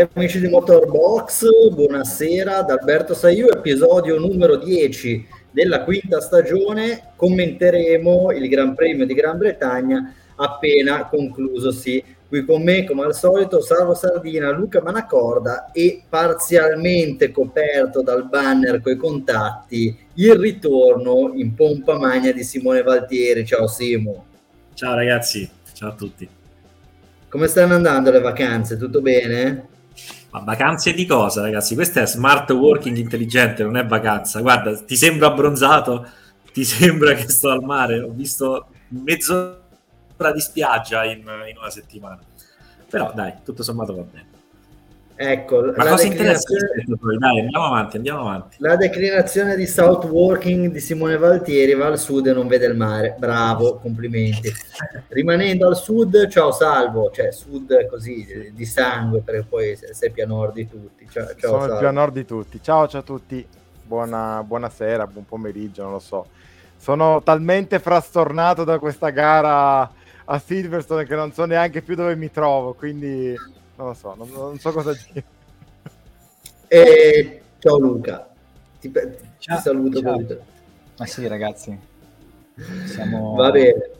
Cari amici di Motorbox, buonasera da Alberto Saiu, episodio numero 10 della quinta stagione. Commenteremo il Gran Premio di Gran Bretagna appena conclusosi. Qui con me, come al solito, Salvo Sardina, Luca Manacorda e parzialmente coperto dal banner coi contatti, il ritorno in pompa magna di Simone Valtieri. Ciao Simo. Ciao ragazzi, ciao a tutti. Come stanno andando le vacanze? Tutto bene? Ma vacanze di cosa, ragazzi? Questo è smart working intelligente, non è vacanza. Guarda, ti sembra abbronzato? Ti sembra che sto al mare? Ho visto mezz'ora di spiaggia in, in una settimana. Però dai, tutto sommato va bene. Ecco, Ma cosa interessante? Dai, andiamo avanti, andiamo avanti. La declinazione di South Walking di Simone Valtieri va al sud e non vede il mare. Bravo, complimenti. Rimanendo al sud, ciao Salvo, cioè sud così di sangue perché poi sei più a nord di tutti. Ciao, ciao Sono Salvo. più a nord di tutti. Ciao, ciao a tutti. Buona, buonasera, buon pomeriggio, non lo so. Sono talmente frastornato da questa gara a Silverstone che non so neanche più dove mi trovo, quindi non lo so, non, non so cosa dire. E ciao Luca, ti, ti Ciao, saluto. ciao. Ma sì, ragazzi, siamo... Va bene.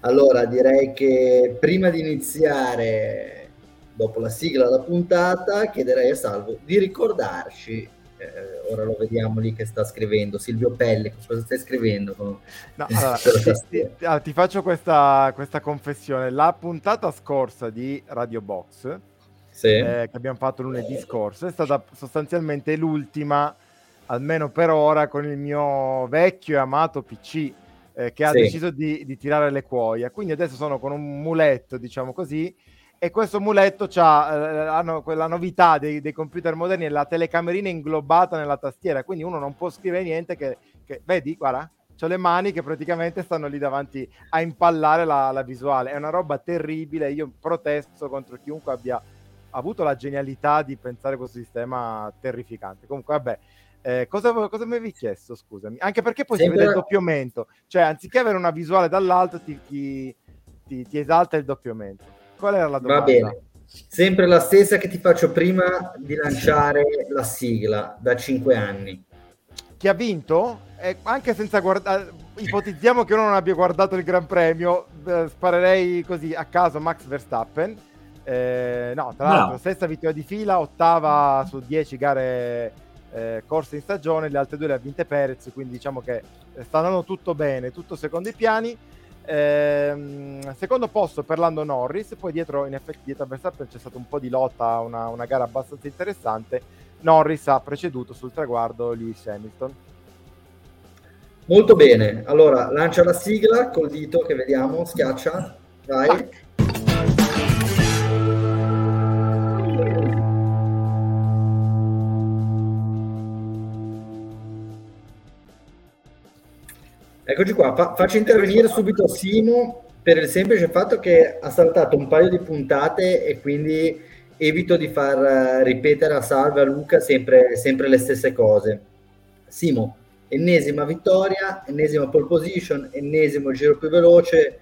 Allora, direi che prima di iniziare, dopo la sigla della puntata, chiederei a Salvo di ricordarci, eh, ora lo vediamo lì che sta scrivendo, Silvio Pelle, cosa stai scrivendo? No, allora, ti- ah, ti faccio questa, questa confessione. La puntata scorsa di Radio Box, Sì. eh, che abbiamo fatto lunedì scorso, è stata sostanzialmente l'ultima, almeno per ora, con il mio vecchio e amato PC eh, che ha Sì. deciso di, di tirare le cuoia. Quindi adesso sono con un muletto, diciamo così, e questo muletto ha quella novità dei, dei computer moderni, è la telecamerina inglobata nella tastiera, quindi uno non può scrivere niente che, che- vedi, guarda, ho le mani che praticamente stanno lì davanti a impallare la, la visuale. È una roba terribile, io protesto contro chiunque abbia avuto la genialità di pensare questo sistema terrificante. Comunque, vabbè, eh, cosa, cosa mi avevi chiesto? Scusami, anche perché poi Sempre- si vede il doppiamento, cioè anziché avere una visuale dall'alto, ti, ti- ti- ti esalta il doppiamento. Qual era la domanda? Va bene. Sempre la stessa che ti faccio prima di lanciare la sigla da 5 anni. Chi ha vinto? Eh, anche senza guardare, ipotizziamo che uno non abbia guardato il Gran Premio, eh, sparerei così a caso Max Verstappen. Eh, no, tra No. l'altro, sesta vittoria di fila, ottava su 10 gare eh, corse in stagione, le altre due le ha vinte Perez, quindi diciamo che eh, sta andando tutto bene, tutto secondo i piani. Ehm, secondo posto per Lando Norris, poi dietro, in effetti, dietro a Verstappen c'è stata un po' di lotta, una, una gara abbastanza interessante. Norris ha preceduto sul traguardo Lewis Hamilton. Molto bene. Allora, lancia la sigla col dito che vediamo, schiaccia. Vai. Eccoci qua, Fa- faccio intervenire subito Simo per il semplice fatto che ha saltato un paio di puntate e quindi evito di far eh, ripetere a Salve a Luca sempre, sempre le stesse cose. Simo, ennesima vittoria, ennesima pole position, ennesimo giro più veloce.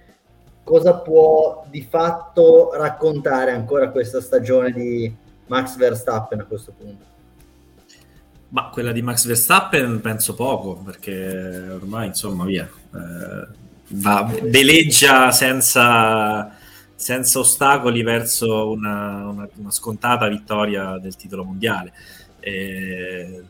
Cosa può di fatto raccontare ancora questa stagione di Max Verstappen a questo punto? Ma quella di Max Verstappen penso poco, perché ormai, insomma, via. eh, va, veleggia senza, senza ostacoli verso una, una- una scontata vittoria del titolo mondiale. Eh,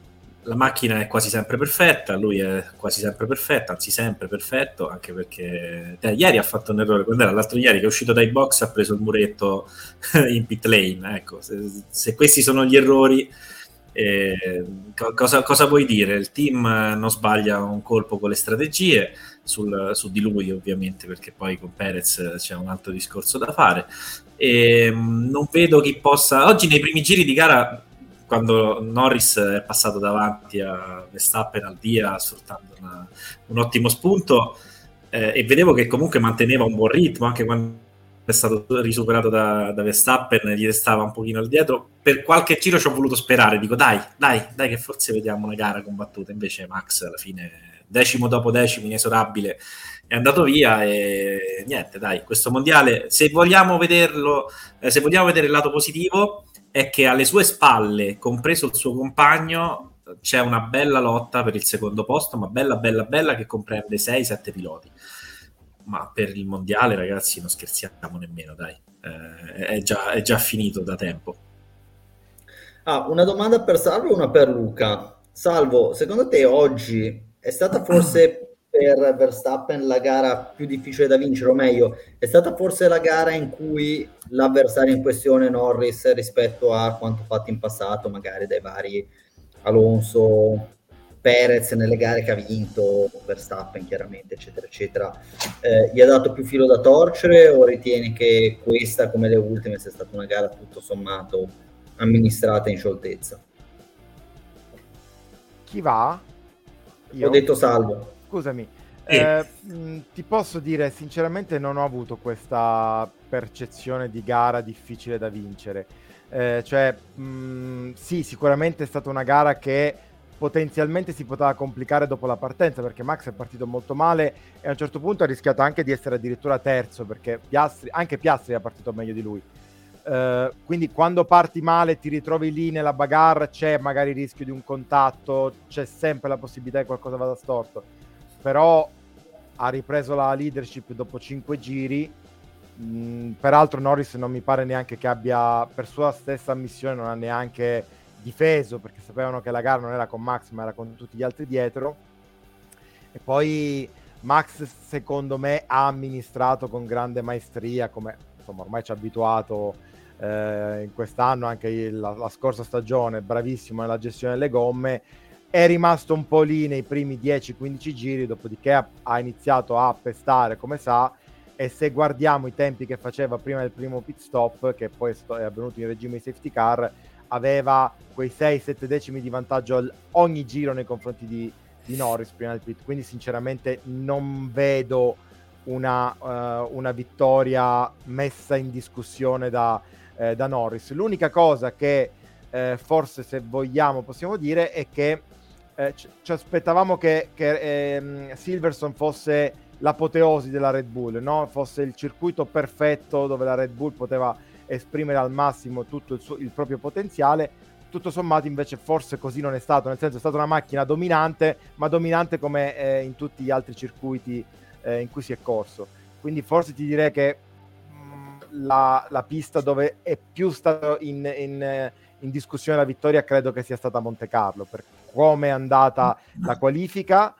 la macchina è quasi sempre perfetta, lui è quasi sempre perfetto, anzi sempre perfetto, anche perché eh, ieri ha fatto un errore, quando era l'altro ieri che è uscito dai box ha preso il muretto in pit lane, ecco, se, se questi sono gli errori, eh, co- cosa, cosa vuoi dire? Il team non sbaglia un colpo con le strategie, sul- su di lui ovviamente, perché poi con Perez c'è un altro discorso da fare. E, mh, non vedo chi possa... Oggi nei primi giri di gara, quando Norris è passato davanti a Verstappen al dia, sfruttando una- un ottimo spunto, eh, e vedevo che comunque manteneva un buon ritmo, anche quando è stato risuperato da, da Verstappen, gli restava un pochino al dietro. Per qualche giro ci ho voluto sperare, dico dai, dai, dai che forse vediamo una gara combattuta. Invece Max alla fine, decimo dopo decimo, inesorabile, è andato via e niente, dai, questo mondiale, se vogliamo vederlo, eh, se vogliamo vedere il lato positivo, è che alle sue spalle, compreso il suo compagno, c'è una bella lotta per il secondo posto, ma bella, bella, bella, che comprende 6-7 piloti. Ma per il mondiale, ragazzi, non scherziamo nemmeno, dai. Eh, è, già, è già finito da tempo. Ah, una domanda per Salvo e una per Luca. Salvo, secondo te oggi è stata forse per Verstappen la gara più difficile da vincere, o meglio, è stata forse la gara in cui l'avversario in questione Norris rispetto a quanto fatto in passato, magari dai vari Alonso, Perez nelle gare che ha vinto, Verstappen chiaramente, eccetera, eccetera, eh, gli ha dato più filo da torcere o ritieni che questa, come le ultime, sia stata una gara tutto sommato amministrata in scioltezza? Chi va? Io? Ho detto salvo. Scusami, eh, ti posso dire sinceramente non ho avuto questa percezione di gara difficile da vincere. Eh, cioè, mh, sì, sicuramente è stata una gara che potenzialmente si poteva complicare dopo la partenza perché Max è partito molto male e a un certo punto ha rischiato anche di essere addirittura terzo perché Piastri, anche Piastri è partito meglio di lui. Uh, quindi quando parti male ti ritrovi lì nella bagarre c'è magari il rischio di un contatto c'è sempre la possibilità che qualcosa vada storto però ha ripreso la leadership dopo 5 giri mm, peraltro Norris non mi pare neanche che abbia per sua stessa ammissione non ha neanche difeso perché sapevano che la gara non era con Max ma era con tutti gli altri dietro. E poi Max secondo me ha amministrato con grande maestria come insomma ormai ci ha abituato eh, in quest'anno anche il, la, la, scorsa stagione bravissimo nella gestione delle gomme. È rimasto un po' lì nei primi 10-15 giri dopodiché ha, ha iniziato a pestare come sa. E se guardiamo i tempi che faceva prima del primo pit stop che poi è avvenuto in regime di safety car aveva quei 6-7 decimi di vantaggio ogni giro nei confronti di, di Norris prima del pit. Quindi, sinceramente, non vedo una, uh, una vittoria messa in discussione da, eh, da Norris. L'unica cosa che eh, forse, se vogliamo, possiamo dire è che eh, ci, ci aspettavamo che, che ehm, Silverson fosse l'apoteosi della Red Bull, no? fosse il circuito perfetto dove la Red Bull poteva esprimere al massimo tutto il, suo, il proprio potenziale. Tutto sommato invece forse così non è stato, nel senso è stata una macchina dominante, ma dominante come eh, in tutti gli altri circuiti eh, in cui si è corso. Quindi forse ti direi che mh, mm, la, la, pista dove è più stato in, in, in, discussione la vittoria credo che sia stata Monte Carlo, per come è andata la qualifica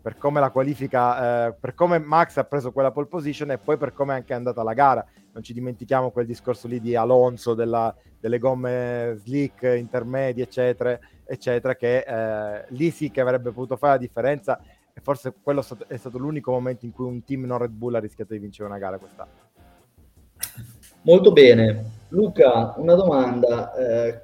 per come la qualifica, eh, per come Max ha preso quella pole position e poi per come è anche andata la gara. Non ci dimentichiamo quel discorso lì di Alonso, della, delle gomme slick, intermedie, eccetera, eccetera, che eh, lì sì che avrebbe potuto fare la differenza e forse quello è stato l'unico momento in cui un team non Red Bull ha rischiato di vincere una gara quest'anno. Molto bene. Luca, una domanda. Eh,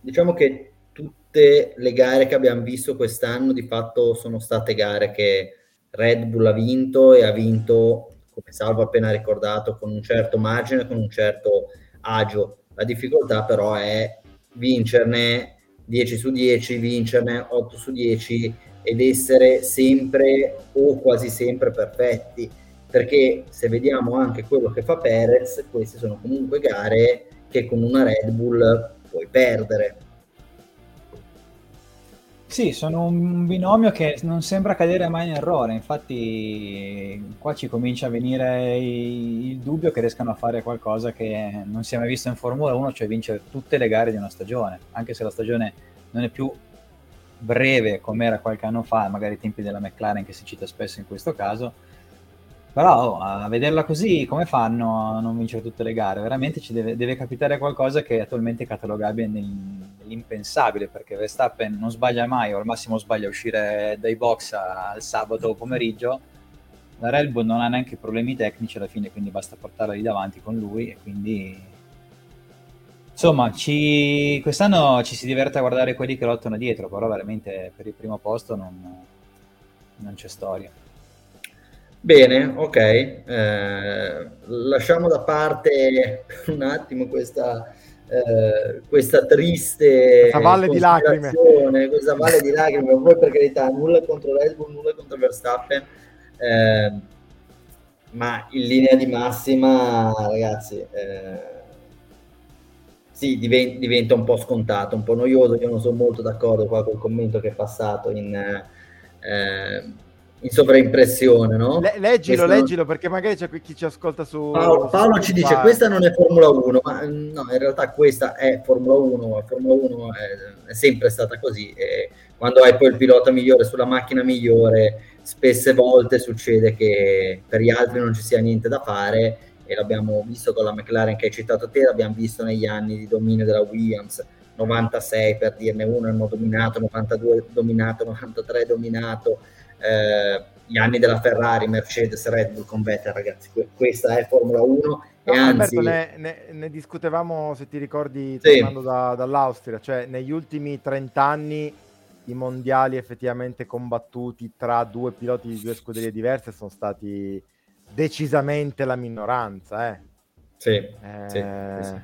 diciamo che tutte le gare che abbiamo visto quest'anno di fatto sono state gare che Red Bull ha vinto e ha vinto, come Salvo appena ricordato, con un certo margine, con un certo agio. La difficoltà però è vincerne 10 su 10, vincerne 8 su 10 ed essere sempre o quasi sempre perfetti. Perché se vediamo anche quello che fa Perez, queste sono comunque gare che con una Red Bull puoi perdere sì, sono un binomio che non sembra cadere mai in errore, infatti qua ci comincia a venire il dubbio che riescano a fare qualcosa che non si è mai visto in Formula 1, cioè vincere tutte le gare di una stagione, anche se la stagione non è più breve come era qualche anno fa, magari i tempi della McLaren che si cita spesso in questo caso, però oh, a vederla così, come fanno a non vincere tutte le gare? Veramente ci deve, deve capitare qualcosa che è attualmente catalogabile nell'impensabile, perché Verstappen non sbaglia mai, o al massimo sbaglia a uscire dai box al sabato pomeriggio. La Red Bull non ha neanche problemi tecnici alla fine, quindi basta portarla lì davanti con lui e quindi... Insomma, ci... quest'anno ci si diverte a guardare quelli che lottano dietro, però veramente per il primo posto non, non c'è storia. Bene, ok. Eh, lasciamo da parte un attimo questa, eh, questa triste questa valle di lacrime. Questa valle di lacrime, poi per carità, nulla contro Red Bull, nulla contro Verstappen. Eh, ma in linea di massima, ragazzi, eh, sì, diventa, diventa, un po' scontato, un po' noioso. Io non sono molto d'accordo qua col commento che è passato in, eh, in sovraimpressione. No? Le, leggilo, questa... leggilo, perché magari c'è chi ci ascolta su. Paolo, Paolo ci dice: Questa non è Formula 1, ma no, in realtà questa è Formula 1. La Formula 1 è, è sempre stata così. E quando hai poi il pilota migliore sulla macchina migliore, spesse volte succede che per gli altri non ci sia niente da fare e l'abbiamo visto con la McLaren che hai citato te, l'abbiamo visto negli anni di dominio della Williams, 96 per dirne uno hanno dominato, 92 dominato, 93 dominato, eh, gli anni della Ferrari, Mercedes, Red Bull con Vettel ragazzi, questa è Formula 1 no, e anzi... Alberto, ne, ne, ne, discutevamo se ti ricordi tornando sì. da, dall'Austria, cioè negli ultimi 30 anni i mondiali effettivamente combattuti tra due piloti di due scuderie diverse sono stati decisamente la minoranza. Eh. Sì, eh... sì, sì,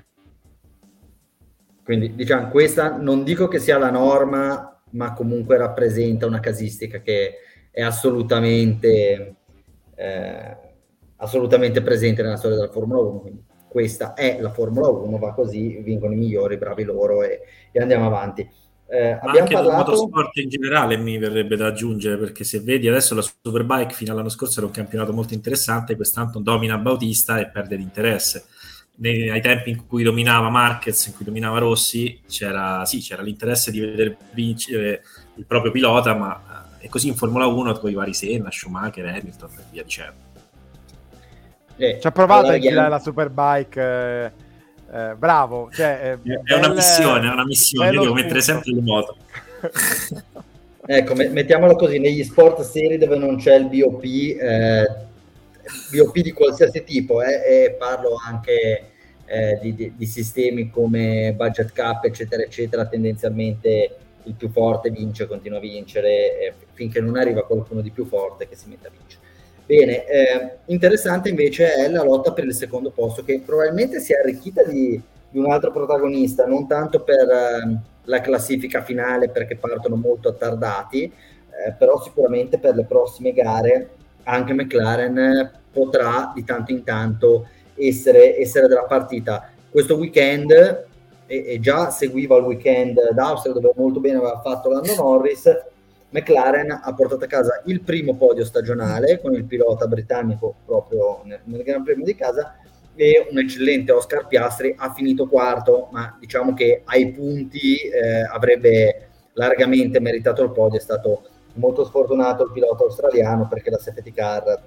Quindi diciamo, questa non dico che sia la norma, ma comunque rappresenta una casistica che è assolutamente, eh, assolutamente presente nella storia della Formula 1. Quindi questa è la Formula 1, va così, vincono i migliori, bravi loro e, e andiamo avanti. Eh, abbiamo anche parlato... motorsport in generale mi verrebbe da aggiungere perché se vedi adesso la Superbike fino all'anno scorso era un campionato molto interessante quest'anno domina Bautista e perde l'interesse Nei, ai tempi in cui dominava Marquez in cui dominava Rossi c'era, sì, c'era l'interesse di vedere vincere il proprio pilota ma è eh, così in Formula 1 con i vari Senna, Schumacher, Hamilton e via dicendo. Eh, ci ha provato allora, a girare la Superbike eh eh, bravo, cioè, eh, è, una missione, è una missione, io devo mettere sempre il moto. ecco, mettiamolo così, negli sport seri dove non c'è il BOP, eh, BOP di qualsiasi tipo, eh, e parlo anche eh, di, di, di, sistemi come budget cap, eccetera, eccetera, tendenzialmente il più forte vince, continua a vincere, eh, finché non arriva qualcuno di più forte che si mette a vincere. Bene, eh, interessante invece è la lotta per il secondo posto, che probabilmente si è arricchita di, di un altro protagonista, non tanto per eh, la classifica finale perché partono molto attardati, eh, però sicuramente per le prossime gare anche McLaren potrà di tanto in tanto essere, essere della partita. Questo weekend, e, e già seguiva il weekend d'Austria dove molto bene aveva fatto l'anno Norris, McLaren ha portato a casa il primo podio stagionale con il pilota britannico proprio nel, nel Gran Premio di casa e un eccellente Oscar Piastri ha finito quarto, ma diciamo che ai punti eh, avrebbe largamente meritato il podio, è stato molto sfortunato il pilota australiano perché la safety car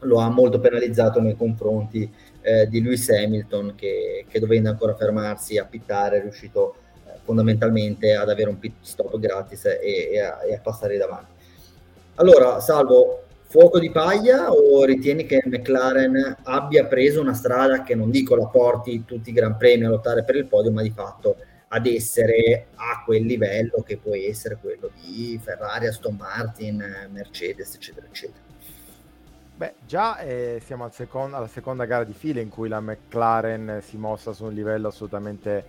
lo ha molto penalizzato nei confronti eh, di Lewis Hamilton che, che dovendo ancora fermarsi a pittare è riuscito a fondamentalmente ad avere un pit stop gratis e, e, a, e a passare davanti. Allora, Salvo, fuoco di paglia o ritieni che McLaren abbia preso una strada che non dico la porti tutti i Gran Premi a lottare per il podio, ma di fatto ad essere a quel livello che può essere quello di Ferrari, Aston Martin, Mercedes, eccetera, eccetera. Beh, già eh, siamo al second- alla seconda gara di fila in cui la McLaren si mostra su un livello assolutamente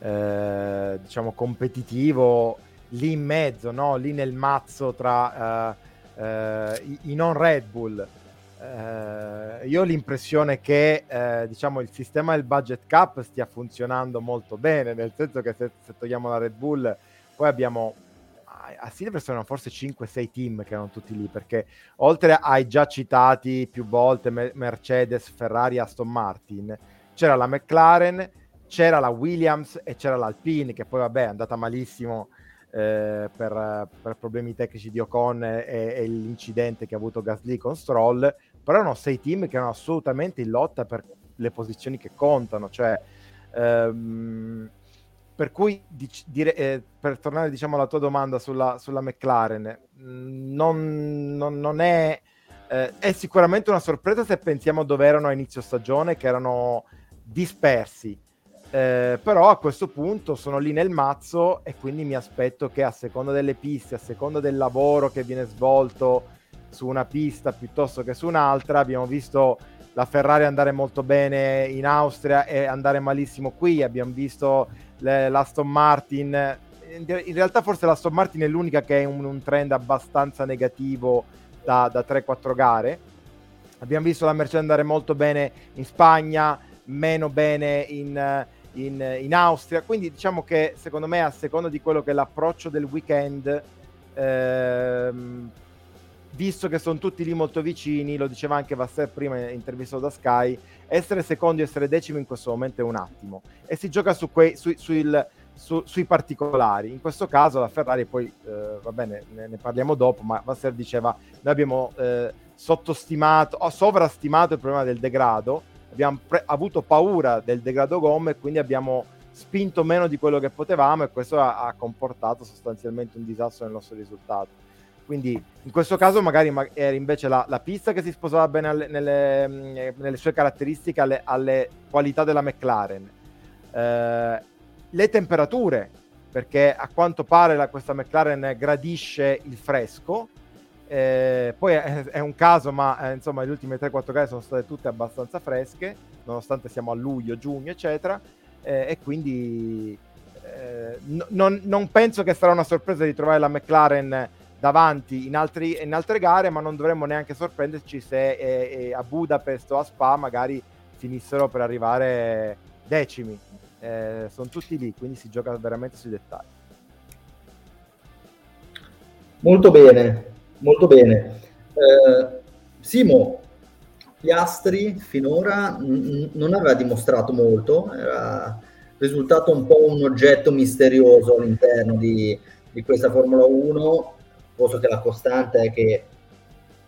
eh, diciamo competitivo lì in mezzo, no? lì nel mazzo tra eh, eh, i, i, non Red Bull. Eh, io ho l'impressione che eh, diciamo il sistema del budget cap stia funzionando molto bene, nel senso che se, se togliamo la Red Bull, poi abbiamo a Silverstone erano forse 5-6 team che erano tutti lì, perché oltre ai già citati più volte Mercedes, Ferrari, Aston Martin, c'era la McLaren, c'era la Williams e c'era l'Alpine che poi vabbè è andata malissimo eh, per, per, problemi tecnici di Ocon e, e, l'incidente che ha avuto Gasly con Stroll però erano sei team che erano assolutamente in lotta per le posizioni che contano cioè ehm, per cui dic- dire, eh, per tornare diciamo alla tua domanda sulla, sulla McLaren non, non, non è eh, è sicuramente una sorpresa se pensiamo dove erano a inizio stagione che erano dispersi. Eh, però a questo punto sono lì nel mazzo e quindi mi aspetto che a seconda delle piste, a seconda del lavoro che viene svolto su una pista piuttosto che su un'altra, abbiamo visto la Ferrari andare molto bene in Austria e andare malissimo qui, abbiamo visto le, l'Aston Martin, in realtà forse l'Aston Martin è l'unica che è un, un trend abbastanza negativo da, da 3-4 gare, abbiamo visto la Mercedes andare molto bene in Spagna, meno bene in in, in, Austria. Quindi diciamo che secondo me, a seconda di quello che è l'approccio del weekend, ehm, visto che sono tutti lì molto vicini, lo diceva anche Vasser prima intervistato da Sky, essere secondi essere decimi in questo momento è un attimo. E si gioca su quei, su, su il, su, sui particolari. In questo caso la Ferrari, poi eh, va bene, ne, ne, parliamo dopo, ma Vasser diceva, noi abbiamo eh, sottostimato o sovrastimato il problema del degrado, abbiamo pre- avuto paura del degrado gomme e quindi abbiamo spinto meno di quello che potevamo e questo ha, ha comportato sostanzialmente un disastro nel nostro risultato. Quindi in questo caso magari era invece la, la pista che si sposava bene alle, nelle, nelle, sue caratteristiche, alle, alle, qualità della McLaren. Eh, le temperature, perché a quanto pare la, questa McLaren gradisce il fresco. Eh, poi è, è, un caso, ma eh, insomma le ultime 3-4 gare sono state tutte abbastanza fresche, nonostante siamo a luglio, giugno, eccetera. Eh, e quindi eh, n- non, non penso che sarà una sorpresa di trovare la McLaren davanti in, altri, in, altre gare, ma non dovremmo neanche sorprenderci se eh, eh, a Budapest o a Spa magari finissero per arrivare decimi. Eh, sono tutti lì, quindi si gioca veramente sui dettagli. Molto bene, molto bene. Eh, Simo, Piastri finora n- non aveva dimostrato molto, era risultato un po' un oggetto misterioso all'interno di, di questa Formula 1 posto che la costante è che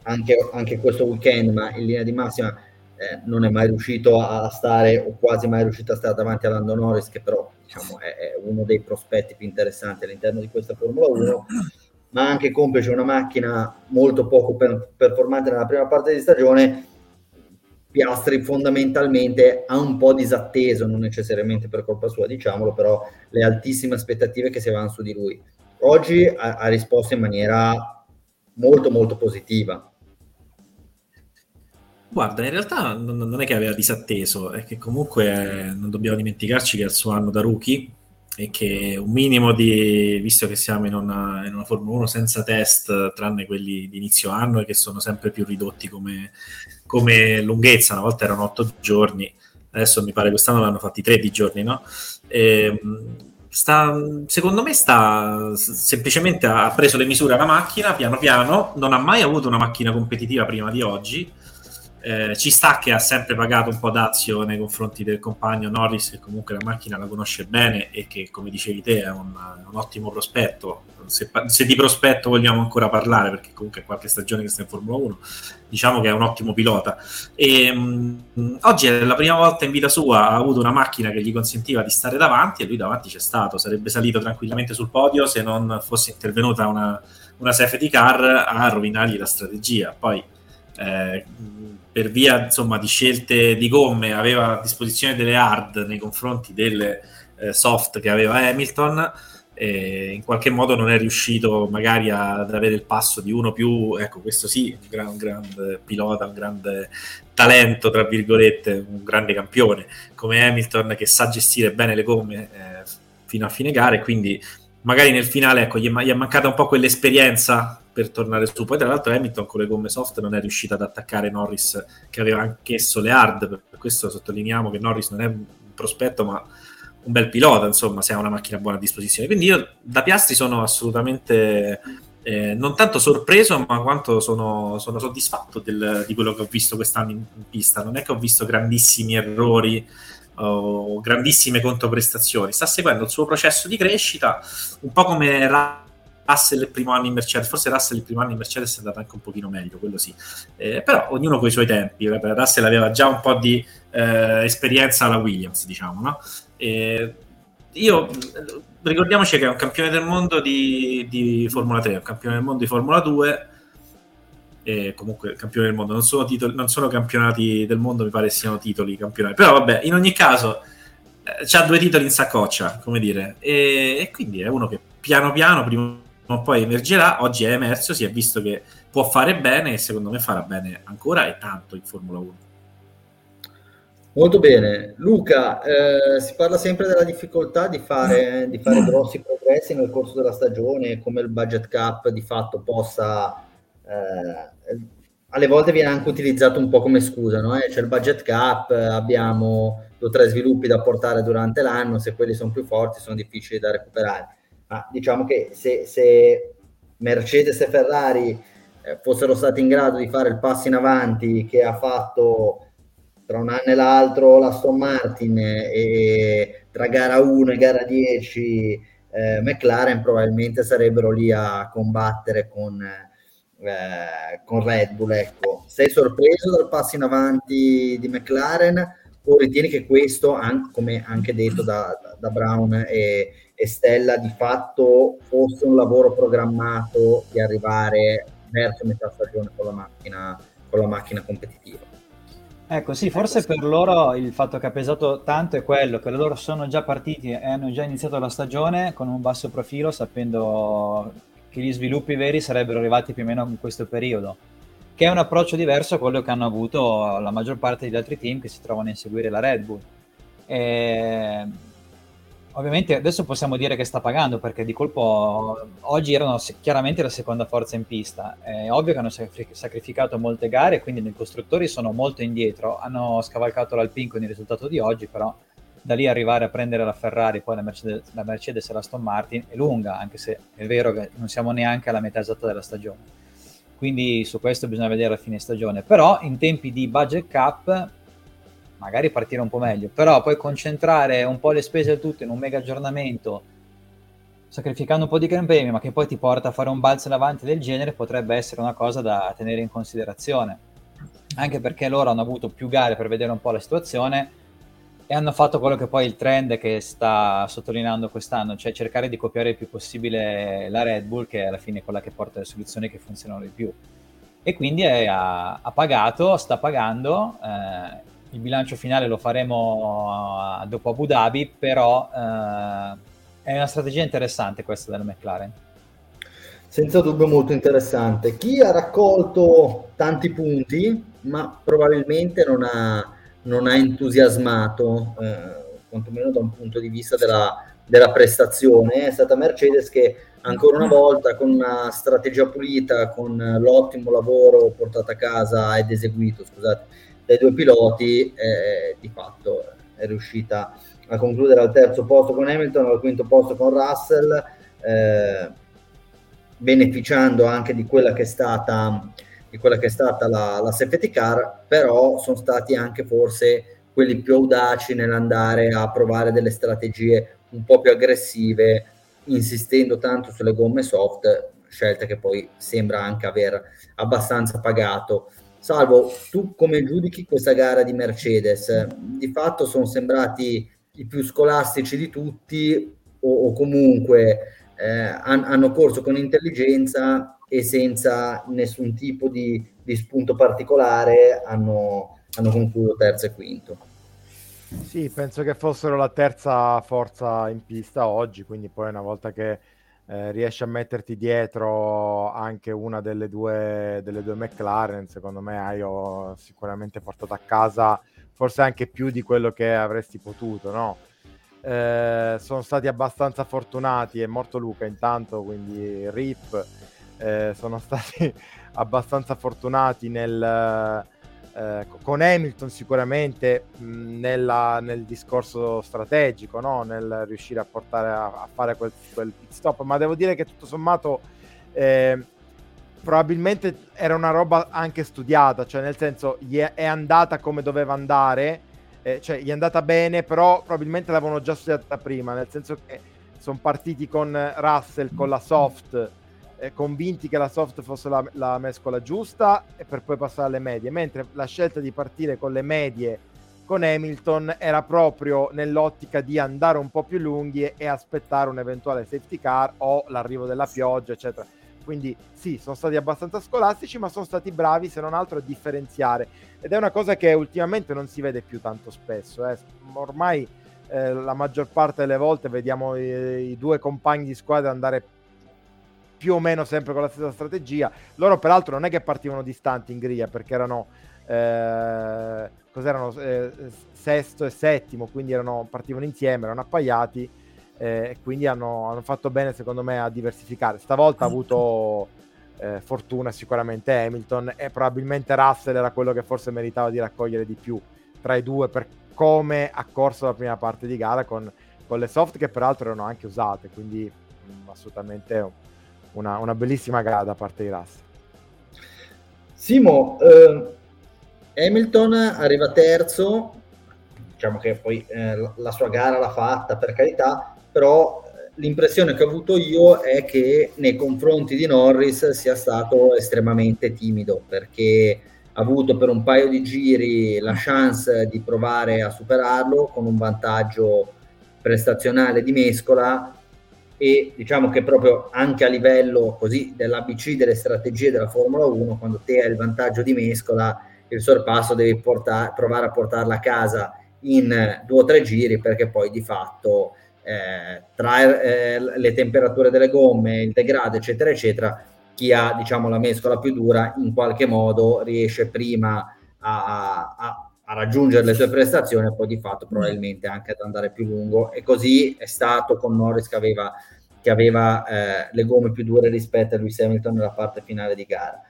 anche, anche questo weekend, ma in linea di massima eh, non è mai riuscito a stare o quasi mai riuscito a stare davanti a Lando Norris, che però diciamo, è, è, uno dei prospetti più interessanti all'interno di questa Formula 1, ma anche complice una macchina molto poco per, performante nella prima parte di stagione. Piastri fondamentalmente ha un po' disatteso, non necessariamente per colpa sua, diciamolo, però le altissime aspettative che si avevano su di lui oggi ha, ha risposto in maniera molto molto positiva. Guarda, in realtà non, è che aveva disatteso, è che comunque non dobbiamo dimenticarci che è il suo anno da rookie e che un minimo di, visto che siamo in una, in una Formula 1 senza test, tranne quelli di inizio anno e che sono sempre più ridotti come, come lunghezza, una volta erano otto giorni, adesso mi pare quest'anno l'hanno fatti tre di giorni, no? E, ehm, sta, secondo me sta semplicemente ha preso le misure alla macchina piano piano, non ha mai avuto una macchina competitiva prima di oggi. Eh, ci sta che ha sempre pagato un po' d'azio nei confronti del compagno Norris, che comunque la macchina la conosce bene e che, come dicevi te, è un, un ottimo prospetto se, se, di prospetto vogliamo ancora parlare, perché comunque è qualche stagione che sta in Formula 1, diciamo che è un ottimo pilota. E, mh, mm, oggi è la prima volta in vita sua ha avuto una macchina che gli consentiva di stare davanti e lui davanti c'è stato, sarebbe salito tranquillamente sul podio se non fosse intervenuta una, una safety car a rovinargli la strategia. Poi eh, per via insomma, di scelte di gomme aveva a disposizione delle hard nei confronti delle eh, soft che aveva Hamilton e in qualche modo non è riuscito magari ad avere il passo di uno più, ecco questo sì, un, gran, grande pilota, un grande talento, tra virgolette, un grande campione come Hamilton che sa gestire bene le gomme eh, fino a fine gara e quindi magari nel finale ecco, gli, è, gli è mancata un po' quell'esperienza per tornare su. Poi tra l'altro Hamilton con le gomme soft non è riuscito ad attaccare Norris che aveva anch'esso le hard, per questo sottolineiamo che Norris non è un prospetto ma un bel pilota, insomma, se ha una macchina buona a disposizione. Quindi io da Piastri sono assolutamente eh, non tanto sorpreso, ma quanto sono, sono soddisfatto del, di quello che ho visto quest'anno in, in, pista. Non è che ho visto grandissimi errori o grandissime controprestazioni. Sta seguendo il suo processo di crescita, un po' come Russell il primo anno in Mercedes. Forse Russell il primo anno in Mercedes è andato anche un pochino meglio, quello sì. Eh, però ognuno con i suoi tempi. Russell aveva già un po' di eh, esperienza alla Williams, diciamo, no? E io ricordiamoci che è un campione del mondo di, di, Formula 3, un campione del mondo di Formula 2 e comunque campione del mondo. Non sono, titoli, non sono campionati del mondo mi pare siano titoli campionati. Però vabbè in ogni caso eh, ha due titoli in saccoccia come dire. E, e, quindi è uno che piano piano prima o poi emergerà. Oggi è emerso si è visto che può fare bene e secondo me farà bene ancora e tanto in Formula 1 Molto bene. Luca, eh, si parla sempre della difficoltà di fare, di fare, grossi progressi nel corso della stagione, come il budget cap di fatto possa... Eh, alle volte viene anche utilizzato un po' come scusa, no? Eh, c'è il budget cap, abbiamo due o tre sviluppi da portare durante l'anno, se quelli sono più forti sono difficili da recuperare. Ma diciamo che se, se Mercedes e Ferrari eh, fossero stati in grado di fare il passo in avanti che ha fatto tra un anno e l'altro l'Aston Martin e tra gara 1 e gara 10 eh, McLaren probabilmente sarebbero lì a combattere con, eh, con Red Bull. Ecco. Sei sorpreso dal passo in avanti di McLaren o ritieni che questo, come anche detto da, da Brown e, e Stella, di fatto fosse un lavoro programmato di arrivare verso metà stagione con la macchina, con la macchina competitiva. Ecco, sì, forse per loro il fatto che ha pesato tanto è quello, che loro sono già partiti e hanno già iniziato la stagione con un basso profilo, sapendo che gli sviluppi veri sarebbero arrivati più o meno in questo periodo, che è un approccio diverso a quello che hanno avuto la maggior parte degli altri team che si trovano a inseguire la Red Bull. E Ovviamente adesso possiamo dire che sta pagando perché di colpo oggi erano chiaramente la seconda forza in pista. È ovvio che hanno sacrificato molte gare, quindi nei costruttori sono molto indietro. Hanno scavalcato l'Alpine con il risultato di oggi, però da lì arrivare a prendere la Ferrari, poi la Mercedes, la Mercedes e la Aston Martin è lunga, anche se è vero che non siamo neanche alla metà esatta della stagione. Quindi su questo bisogna vedere a fine stagione. Però in tempi di budget cap magari partire un po' meglio, però poi concentrare un po' le spese del tutto in un mega aggiornamento, sacrificando un po' di Gran Premio, ma che poi ti porta a fare un balzo in avanti del genere, potrebbe essere una cosa da tenere in considerazione. Anche perché loro hanno avuto più gare per vedere un po' la situazione e hanno fatto quello che poi il trend che sta sottolineando quest'anno, cioè cercare di copiare il più possibile la Red Bull, che è alla fine quella che porta le soluzioni che funzionano di più. E quindi è, ha, ha, pagato, sta pagando. Eh, il bilancio finale lo faremo dopo Abu Dhabi, però uh, è una strategia interessante questa della McLaren. Senza dubbio molto interessante. Chi ha raccolto tanti punti, ma probabilmente non ha, non ha entusiasmato, eh, quantomeno da un punto di vista della, della prestazione, è stata Mercedes che ancora una volta con una strategia pulita, con l'ottimo lavoro portato a casa ed eseguito, scusate, dai due piloti eh, di fatto è riuscita a concludere al terzo posto con Hamilton, al quinto posto con Russell, eh, beneficiando anche di quella che è stata, di quella che è stata la, la safety car, però sono stati anche forse quelli più audaci nell'andare a provare delle strategie un po' più aggressive, insistendo tanto sulle gomme soft, scelta che poi sembra anche aver abbastanza pagato. Salvo, tu come giudichi questa gara di Mercedes? Di fatto sono sembrati i più scolastici di tutti o, o comunque eh, han, hanno corso con intelligenza e senza nessun tipo di, di spunto particolare hanno, hanno concluso terzo e quinto. Sì, penso che fossero la terza forza in pista oggi, quindi poi una volta che eh, riesci a metterti dietro anche una delle due, delle due McLaren, secondo me hai sicuramente portato a casa forse anche più di quello che avresti potuto, no? Eh, sono stati abbastanza fortunati, è morto Luca intanto, quindi RIP, eh, sono stati abbastanza fortunati nel, eh, con Hamilton sicuramente mh, nella, nel discorso strategico, no? nel riuscire a portare a, a fare quel, quel, pit stop, ma devo dire che tutto sommato eh, probabilmente era una roba anche studiata, cioè nel senso è, è andata come doveva andare, eh, cioè gli è andata bene, però probabilmente l'avevano già studiata prima, nel senso che sono partiti con Russell con la soft eh, convinti che la soft fosse la, la, mescola giusta e per poi passare alle medie, mentre la scelta di partire con le medie con Hamilton era proprio nell'ottica di andare un po' più lunghi e, e aspettare un eventuale safety car o l'arrivo della pioggia, eccetera. Quindi sì, sono stati abbastanza scolastici, ma sono stati bravi, se non altro, a differenziare. Ed è una cosa che ultimamente non si vede più tanto spesso. Eh. Ormai eh, la maggior parte delle volte vediamo i, i due compagni di squadra andare più o meno sempre con la stessa strategia. Loro peraltro non è che partivano distanti in griglia perché erano, eh, cos'erano eh, sesto e settimo, quindi erano, partivano insieme, erano appaiati eh, e quindi hanno, hanno, fatto bene secondo me a diversificare. Stavolta ha avuto eh, fortuna sicuramente Hamilton e probabilmente Russell era quello che forse meritava di raccogliere di più tra i due per, come ha corso la prima parte di gara con, con le soft che peraltro erano anche usate, quindi mh, assolutamente una, una, bellissima gara da parte di Russell. Simo, eh, Hamilton arriva terzo, diciamo che poi eh, la sua gara l'ha fatta per carità, però eh, l'impressione che ho avuto io è che nei confronti di Norris sia stato estremamente timido perché ha avuto per un paio di giri la chance di provare a superarlo con un vantaggio prestazionale di mescola e diciamo che proprio anche a livello così dell'ABC delle strategie della Formula 1 quando te hai il vantaggio di mescola il sorpasso devi portare, provare a portarla a casa in due o tre giri perché poi di fatto eh, tra eh, le temperature delle gomme, il degrado eccetera eccetera chi ha diciamo la mescola più dura in qualche modo riesce prima a, a, a raggiungere le sue prestazioni e poi di fatto probabilmente anche ad andare più lungo e così è stato con Norris che aveva, che aveva eh, le gomme più dure rispetto a Lewis Hamilton nella parte finale di gara.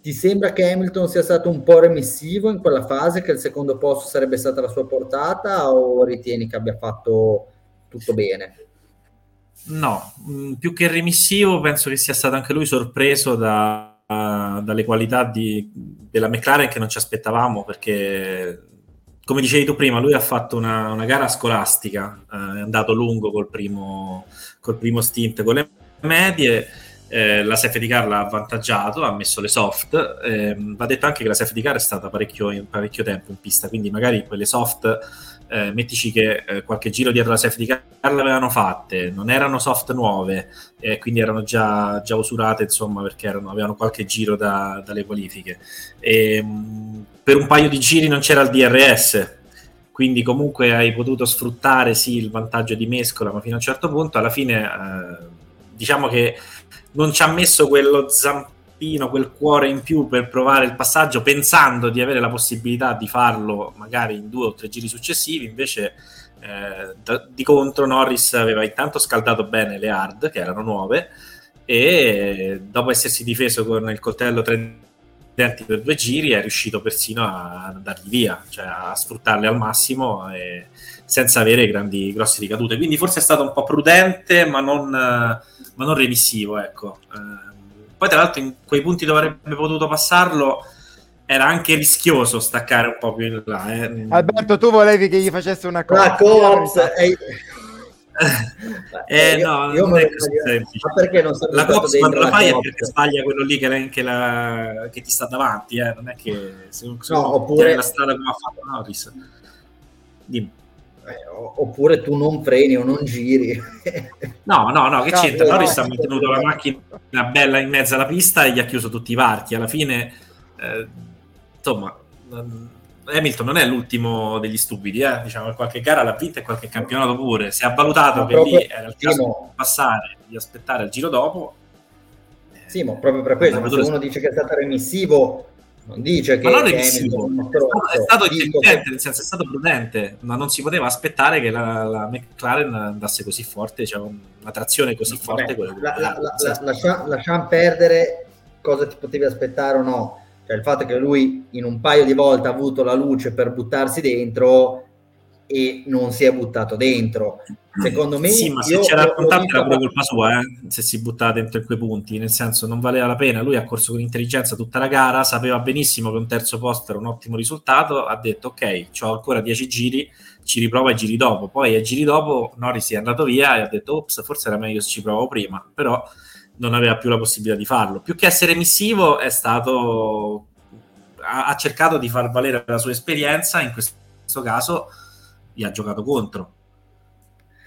Ti sembra che Hamilton sia stato un po' remissivo in quella fase, che il secondo posto sarebbe stata la sua portata o ritieni che abbia fatto tutto bene? No, mm, più che remissivo penso che sia stato anche lui sorpreso da, dalle qualità di, della McLaren che non ci aspettavamo perché come dicevi tu prima lui ha fatto una, una gara scolastica eh, è andato lungo col primo, col primo stint con le medie eh, la safety car l'ha avvantaggiato ha messo le soft eh, va detto anche che la safety car è stata parecchio, parecchio tempo in pista quindi magari quelle soft eh, mettici che eh, qualche giro dietro la safety car l'avevano fatte, non erano soft nuove, eh, quindi erano già, già, usurate, insomma, perché erano, avevano qualche giro da, dalle qualifiche. E, ehm, mh, per un paio di giri non c'era il DRS, quindi comunque hai potuto sfruttare sì il vantaggio di mescola, ma fino a un certo punto alla fine eh, diciamo che non ci ha messo quello zampino zampino, quel cuore in più per provare il passaggio, pensando di avere la possibilità di farlo magari in due o tre giri successivi, invece eh, di contro Norris aveva intanto scaldato bene le hard, che erano nuove, e dopo essersi difeso con il coltello 30 per due giri è riuscito persino a, dargli via, cioè a sfruttarle al massimo e, senza avere grandi, grosse ricadute. Quindi forse è stato un po' prudente, ma non, ma non remissivo. Ecco. Eh, poi, tra l'altro, in quei punti dove avrebbe potuto passarlo, era anche rischioso staccare un po' più in là. Eh. Alberto, tu volevi che gli facesse una cosa. La Cops è... eh, no, io non è così semplice. Ma perché non la Cops quando la fai è perché sbaglia quello lì che, che, la, che ti sta davanti, eh. non è che se, se no, oppure la strada come ha fatto Norris. Dimmi. Eh, oppure tu non freni o non giri. no, no, no, che no, c'entra? Norris ha mantenuto la macchina bella in mezzo alla pista e gli ha chiuso tutti i varchi. Alla fine, eh, insomma, Hamilton non è l'ultimo degli stupidi, eh? diciamo, qualche gara l'ha vinta e qualche campionato pure. Si è valutato ma che proprio, lì era il caso Simo, di passare, di aspettare il giro dopo. Sì, ma proprio per questo, se uno dice che è stato remissivo, non dice che, non è, è stato intelligente, nel senso è stato prudente, ma non si poteva aspettare che la, la McLaren andasse così forte, cioè una trazione così forte. Vabbè, la, la, la, lascia, lasciamo perdere cosa ti potevi aspettare o no. Cioè il fatto che lui in un paio di volte ha avuto la luce per buttarsi dentro e non si è buttato dentro. Secondo me, sì, ma se c'era raccontato era pure colpa sua. Eh? Se si buttava dentro in quei punti, nel senso, non valeva la pena. Lui ha corso con intelligenza tutta la gara, sapeva benissimo che un terzo posto era un ottimo risultato. Ha detto: Ok, ho ancora 10 giri, ci riprova i giri dopo. Poi ai giri dopo Norris è andato via e ha detto: Ops, forse era meglio se ci provo prima, però non aveva più la possibilità di farlo. Più che essere missivo, è stato. ha, ha cercato di far valere la sua esperienza in questo caso gli ha giocato contro.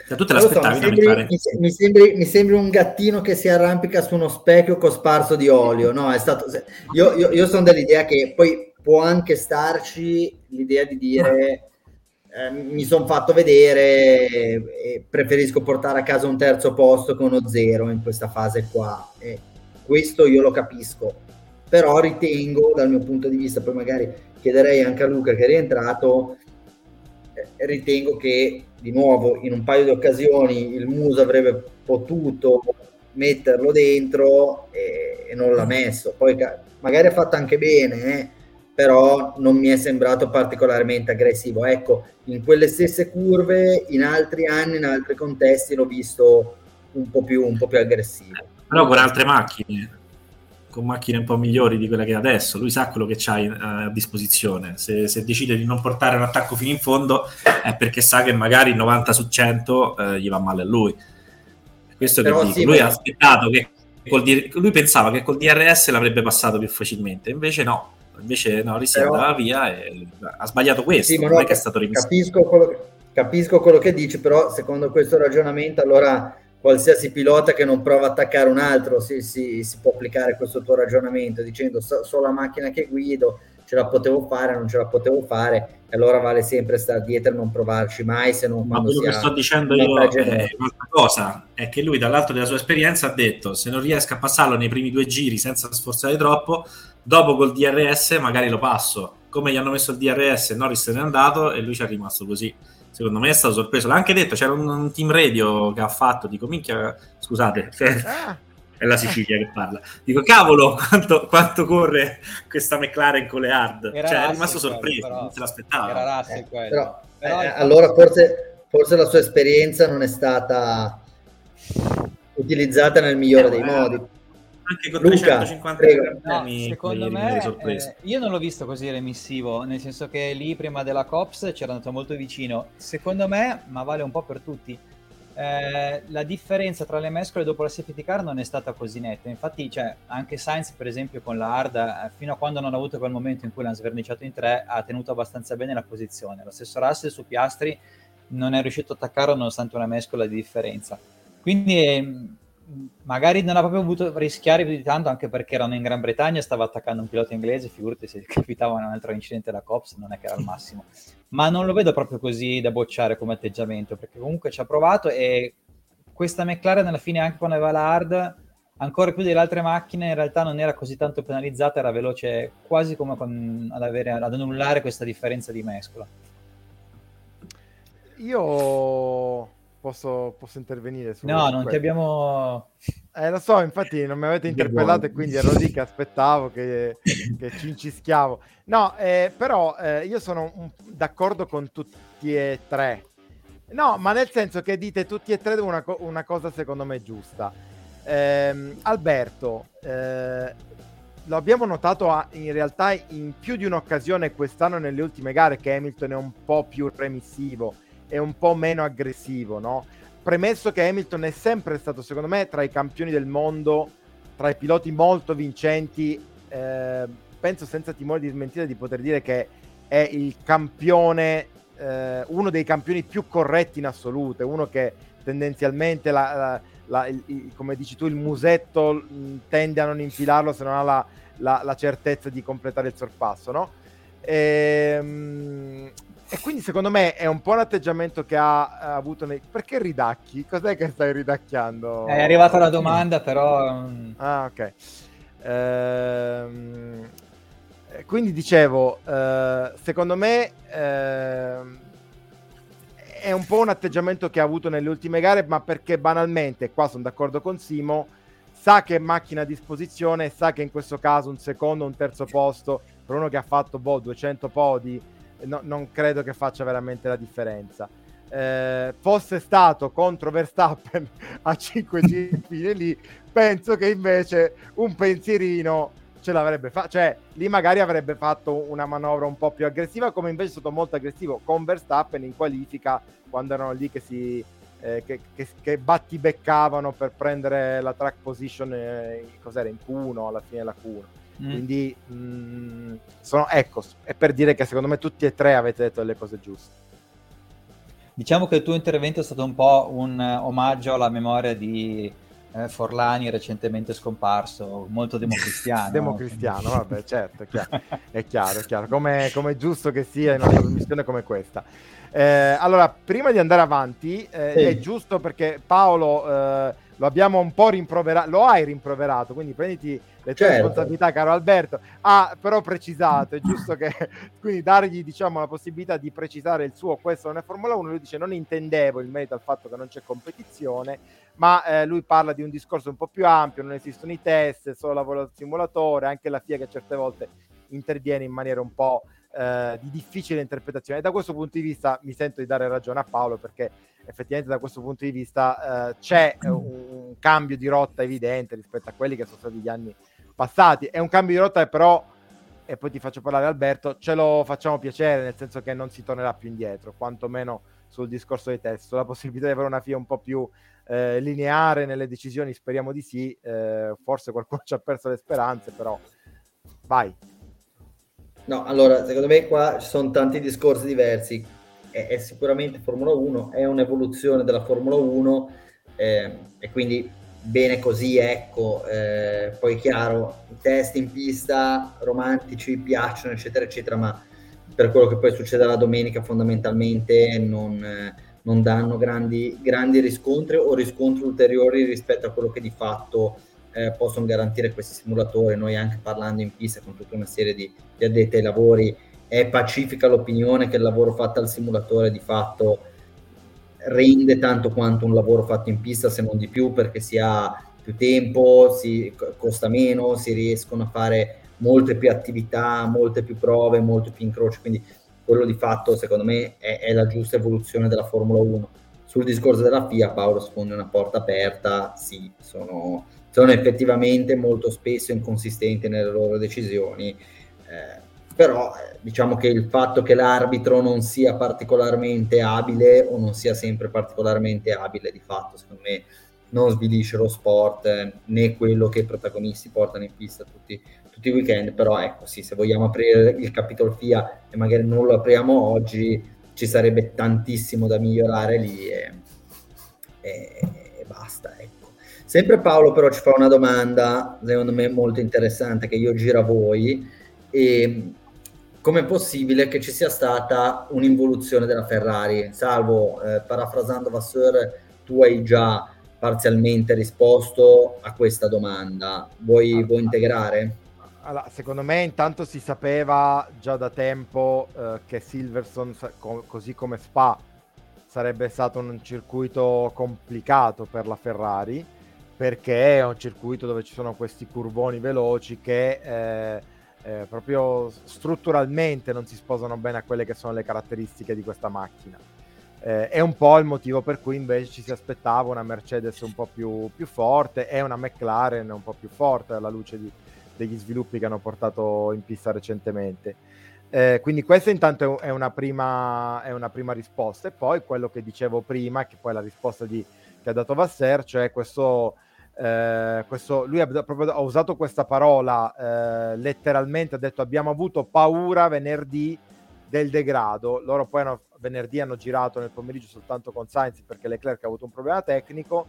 Cioè, tu te l'aspettavi so, mi, sembri, mi, mi, sembri, mi, sembri, un gattino che si arrampica su uno specchio cosparso di olio. No, è stato, io, io, io sono dell'idea che poi può anche starci l'idea di dire eh, mi sono fatto vedere e preferisco portare a casa un terzo posto che uno zero in questa fase qua. E questo io lo capisco, però ritengo dal mio punto di vista, poi magari chiederei anche a Luca che è rientrato, ritengo che di nuovo in un paio di occasioni il Muso avrebbe potuto metterlo dentro e, e non l'ha messo. Poi magari ha fatto anche bene, eh? però non mi è sembrato particolarmente aggressivo. Ecco, in quelle stesse curve, in altri anni, in altri contesti, l'ho visto un po' più, un po più aggressivo. Però con altre macchine, con macchine un po' migliori di quella che è adesso, lui sa quello che c'ha in, a disposizione. Se, se, decide di non portare un attacco fino in fondo è perché sa che magari 90 su 100 eh, gli va male a lui. Questo che dico. Sì, lui ha aspettato che col, lui pensava che col DRS l'avrebbe passato più facilmente, invece no invece Però... andava via e ha sbagliato questo, sì, non no, è che è stato rivisto. Capisco quello, capisco quello che dici, però secondo questo ragionamento allora qualsiasi pilota che non prova a attaccare un altro si, si, si può applicare questo tuo ragionamento dicendo so, so, la macchina che guido, ce la potevo fare, non ce la potevo fare, e allora vale sempre stare dietro e non provarci mai se non Ma quello che sto dicendo io è un'altra cosa, è che lui dall'alto della sua esperienza ha detto se non riesco a passarlo nei primi due giri senza sforzare troppo, dopo col DRS magari lo passo. Come gli hanno messo il DRS, Norris se n'è andato e lui ci è rimasto così. Secondo me è stato sorpreso. L'ha anche detto, c'era un, un team radio che ha fatto, dico, minchia, scusate, cioè, ah. è la Sicilia che parla. Dico, cavolo, quanto, quanto corre questa McLaren con le hard. Era cioè, è rimasto sorpreso, quello, non se l'aspettava. Era Russell eh, però, però eh, allora forse, forse la sua esperienza non è stata utilizzata nel migliore eh, dei modi anche con Luca, 350 grammi no, secondo me eh, io non l'ho visto così remissivo nel senso che lì prima della Cops c'era andato molto vicino. Secondo me ma vale un po' per tutti eh, la differenza tra le mescole dopo la safety car non è stata così netta. Infatti cioè, anche Sainz per esempio con la hard eh, fino a quando non ha avuto quel momento in cui l'hanno sverniciato in tre ha tenuto abbastanza bene la posizione. Lo stesso Russell su Piastri non è riuscito a attaccarlo nonostante una mescola di differenza. Quindi ehm, magari non ha proprio voluto rischiare più di tanto anche perché erano in Gran Bretagna stava attaccando un pilota inglese figurati se capitava un altro incidente da Cops non è che era il massimo. Ma non lo vedo proprio così da bocciare come atteggiamento perché comunque ci ha provato e questa McLaren alla fine anche quando aveva la hard ancora più delle altre macchine in realtà non era così tanto penalizzata era veloce quasi come con, ad, avere, ad annullare questa differenza di mescola. Io posso, posso intervenire su No, non questo. ti abbiamo... Eh, lo so, infatti non mi avete interpellato e quindi ero lì che aspettavo, che, che ci incischiavo. No, eh, però eh, io sono un, d'accordo con tutti e tre. No, ma nel senso che dite tutti e tre una, una cosa secondo me giusta. Eh, Alberto, eh, lo abbiamo notato a, in realtà in più di un'occasione quest'anno nelle ultime gare che Hamilton è un po' più remissivo è un po' meno aggressivo, no? Premesso che Hamilton è sempre stato, secondo me, tra i campioni del mondo, tra i piloti molto vincenti, eh, penso senza timore di smentire di poter dire che è il campione, eh, uno dei campioni più corretti in assoluto, uno che tendenzialmente, la, la, la, il, come dici tu, il musetto mh, tende a non infilarlo se non ha la, la certezza di completare il sorpasso, no? Ehm, e quindi secondo me è un po' l'atteggiamento che ha, ha avuto nei... Perché ridacchi? Cos'è che stai ridacchiando? È arrivata la domanda però... Mm. Ah ok. Ehm... Quindi dicevo, eh, secondo me eh, è un po' un atteggiamento che ha avuto nelle ultime gare, ma perché banalmente, qua sono d'accordo con Simo, sa che è macchina a disposizione, sa che in questo caso un secondo, un terzo posto, per uno che ha fatto boh, 200 podi, no, non credo che faccia veramente la differenza. Eh, fosse stato contro Verstappen a 5 giri lì, penso che invece un pensierino ce l'avrebbe fatto, cioè lì magari avrebbe fatto una manovra un po' più aggressiva, come invece è stato molto aggressivo con Verstappen in qualifica quando erano lì che si eh, che, che, che battibeccavano per prendere la track position eh, cos'era in Q1 alla fine della Q1 Mm. Quindi mh, mm, sono, ecco, è per dire che secondo me tutti e tre avete detto le cose giuste. Diciamo che il tuo intervento è stato un po' un omaggio alla memoria di eh, Forlani recentemente scomparso, molto democristiano. democristiano, vabbè, certo, è chiaro, è chiaro, è chiaro. Come, come è giusto che sia in una trasmissione come questa. Eh, allora, prima di andare avanti, eh, sì. è giusto perché Paolo eh, lo abbiamo un po' rimproverato, lo hai rimproverato, quindi prenditi le tue certo. responsabilità, caro Alberto. Ha però precisato, è giusto che quindi dargli diciamo la possibilità di precisare il suo questo non è Formula 1, lui dice non intendevo il merito al fatto che non c'è competizione, ma eh, lui parla di un discorso un po' più ampio, non esistono i test, solo lavoro al simulatore, anche la FIA che certe volte interviene in maniera un po' eh, di difficile interpretazione. E da questo punto di vista mi sento di dare ragione a Paolo perché effettivamente da questo punto di vista eh, c'è un, un, cambio di rotta evidente rispetto a quelli che sono stati gli anni passati. È un cambio di rotta però, e poi ti faccio parlare Alberto, ce lo facciamo piacere, nel senso che non si tornerà più indietro, quantomeno sul discorso di testo. La possibilità di avere una FIA un po' più eh, lineare nelle decisioni, speriamo di sì. Eh, forse qualcuno ci ha perso le speranze, però vai. No, allora, secondo me qua ci sono tanti discorsi diversi. È, è sicuramente Formula 1, è un'evoluzione della Formula 1 eh, e quindi bene così, ecco. Eh, poi chiaro, i test in pista romantici piacciono, eccetera, eccetera, ma per quello che poi succede la domenica fondamentalmente non, non danno grandi, grandi riscontri o riscontri ulteriori rispetto a quello che di fatto eh, possono garantire questi simulatori. Noi anche parlando in pista con tutta una serie di, di addetti ai lavori, è pacifica l'opinione che il lavoro fatto al simulatore di fatto rende tanto quanto un lavoro fatto in pista, se non di più, perché si ha più tempo, si costa meno, si riescono a fare molte più attività, molte più prove, molto più incroci, quindi quello di fatto secondo me è, è la giusta evoluzione della Formula 1. Sul discorso della FIA Paolo sfonda una porta aperta, sì, sono sono effettivamente molto spesso inconsistenti nelle loro decisioni. Eh, però eh, diciamo che il fatto che l'arbitro non sia particolarmente abile o non sia sempre particolarmente abile di fatto, secondo me non svilisce lo sport eh, né quello che i protagonisti portano in pista tutti, tutti, i weekend. Però ecco sì, se vogliamo aprire il capitolo FIA e magari non lo apriamo oggi, ci sarebbe tantissimo da migliorare lì e, e, e basta. Ecco. Sempre Paolo però ci fa una domanda, secondo me molto interessante, che io giro a voi. E com'è possibile che ci sia stata un'involuzione della Ferrari? Salvo, eh, parafrasando Vasseur, tu hai già parzialmente risposto a questa domanda. Vuoi, vuoi integrare? Allora, secondo me intanto si sapeva già da tempo eh, che Silverson, co- così come Spa, sarebbe stato un circuito complicato per la Ferrari perché è un circuito dove ci sono questi curvoni veloci che eh, eh, proprio strutturalmente non si sposano bene a quelle che sono le caratteristiche di questa macchina. Eh, è un po' il motivo per cui invece ci si aspettava una Mercedes un po' più, più forte e una McLaren un po' più forte alla luce di, degli sviluppi che hanno portato in pista recentemente. Eh, quindi questa intanto è una, prima, è una prima risposta e poi quello che dicevo prima, che poi è la risposta di, che ha dato Vasser, cioè questo eh, questo, lui ha, proprio, ha, usato questa parola eh, letteralmente, ha detto abbiamo avuto paura venerdì del degrado, loro poi hanno, venerdì hanno girato nel pomeriggio soltanto con Sainz perché Leclerc ha avuto un problema tecnico,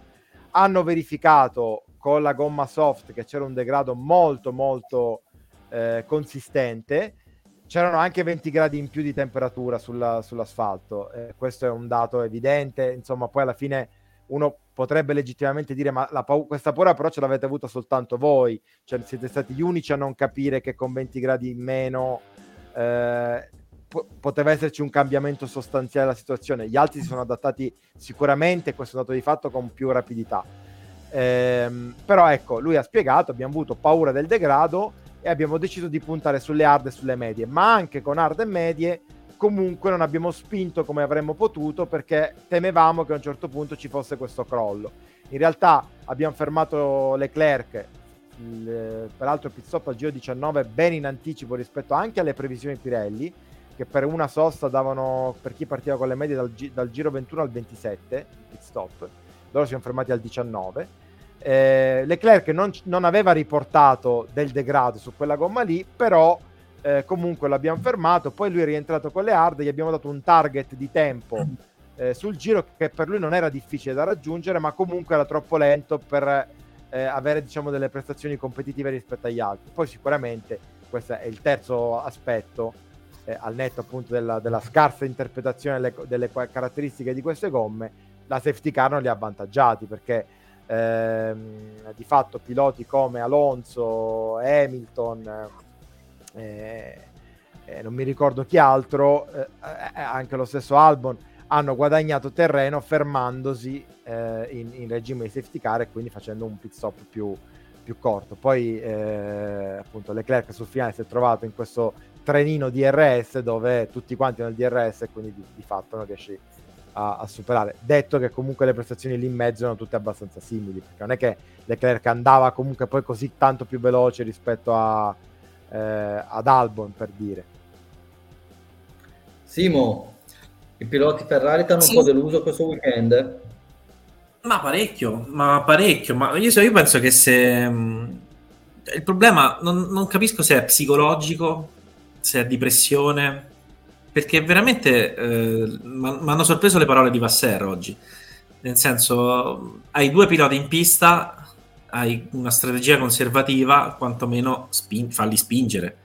hanno verificato con la gomma soft che c'era un degrado molto molto eh, consistente, c'erano anche 20 gradi in più di temperatura sulla, sull'asfalto, eh, questo è un dato evidente, insomma poi alla fine uno potrebbe legittimamente dire ma pau- questa paura però ce l'avete avuta soltanto voi, cioè siete stati gli unici a non capire che con 20 gradi in meno eh, po- poteva esserci un cambiamento sostanziale della situazione, gli altri si sono adattati sicuramente, questo è un dato di fatto, con più rapidità. Ehm, però ecco, lui ha spiegato, abbiamo avuto paura del degrado e abbiamo deciso di puntare sulle hard e sulle medie, ma anche con hard e medie comunque non abbiamo spinto come avremmo potuto perché temevamo che a un certo punto ci fosse questo crollo. In realtà abbiamo fermato Leclerc, il, peraltro pit stop al giro 19 ben in anticipo rispetto anche alle previsioni Pirelli, che per una sosta davano, per chi partiva con le medie, dal, dal giro 21 al 27, pit stop. Loro si sono fermati al 19. Eh, Leclerc non, non aveva riportato del degrado su quella gomma lì, però eh, comunque l'abbiamo fermato, poi lui è rientrato con le hard, gli abbiamo dato un target di tempo eh, sul giro che per lui non era difficile da raggiungere, ma comunque era troppo lento per eh, avere diciamo delle prestazioni competitive rispetto agli altri. Poi sicuramente questo è il terzo aspetto, eh, al netto appunto della, della scarsa interpretazione delle, delle, caratteristiche di queste gomme, la safety car non li ha avvantaggiati perché ehm, di fatto piloti come Alonso, Hamilton, non mi ricordo chi altro, eh, eh, anche lo stesso Albon, hanno guadagnato terreno fermandosi in, in, regime di safety car e quindi facendo un pit stop più, più corto. Poi eh, appunto Leclerc sul finale si è trovato in questo trenino DRS dove tutti quanti nel DRS e quindi di, di fatto non riesci a, a, superare. Detto che comunque le prestazioni lì in mezzo erano tutte abbastanza simili, perché non è che Leclerc andava comunque poi così tanto più veloce rispetto a, eh, ad Albon per dire. Simo, i piloti Ferrari ti hanno sì. un po' deluso questo weekend? Ma parecchio, ma parecchio. Ma io, io penso che se. Mm, il problema non, non, capisco se è psicologico, se è di pressione, perché veramente eh, mi hanno sorpreso le parole di Vasser oggi. Nel senso, hai due piloti in pista, hai una strategia conservativa, quantomeno spin- falli spingere.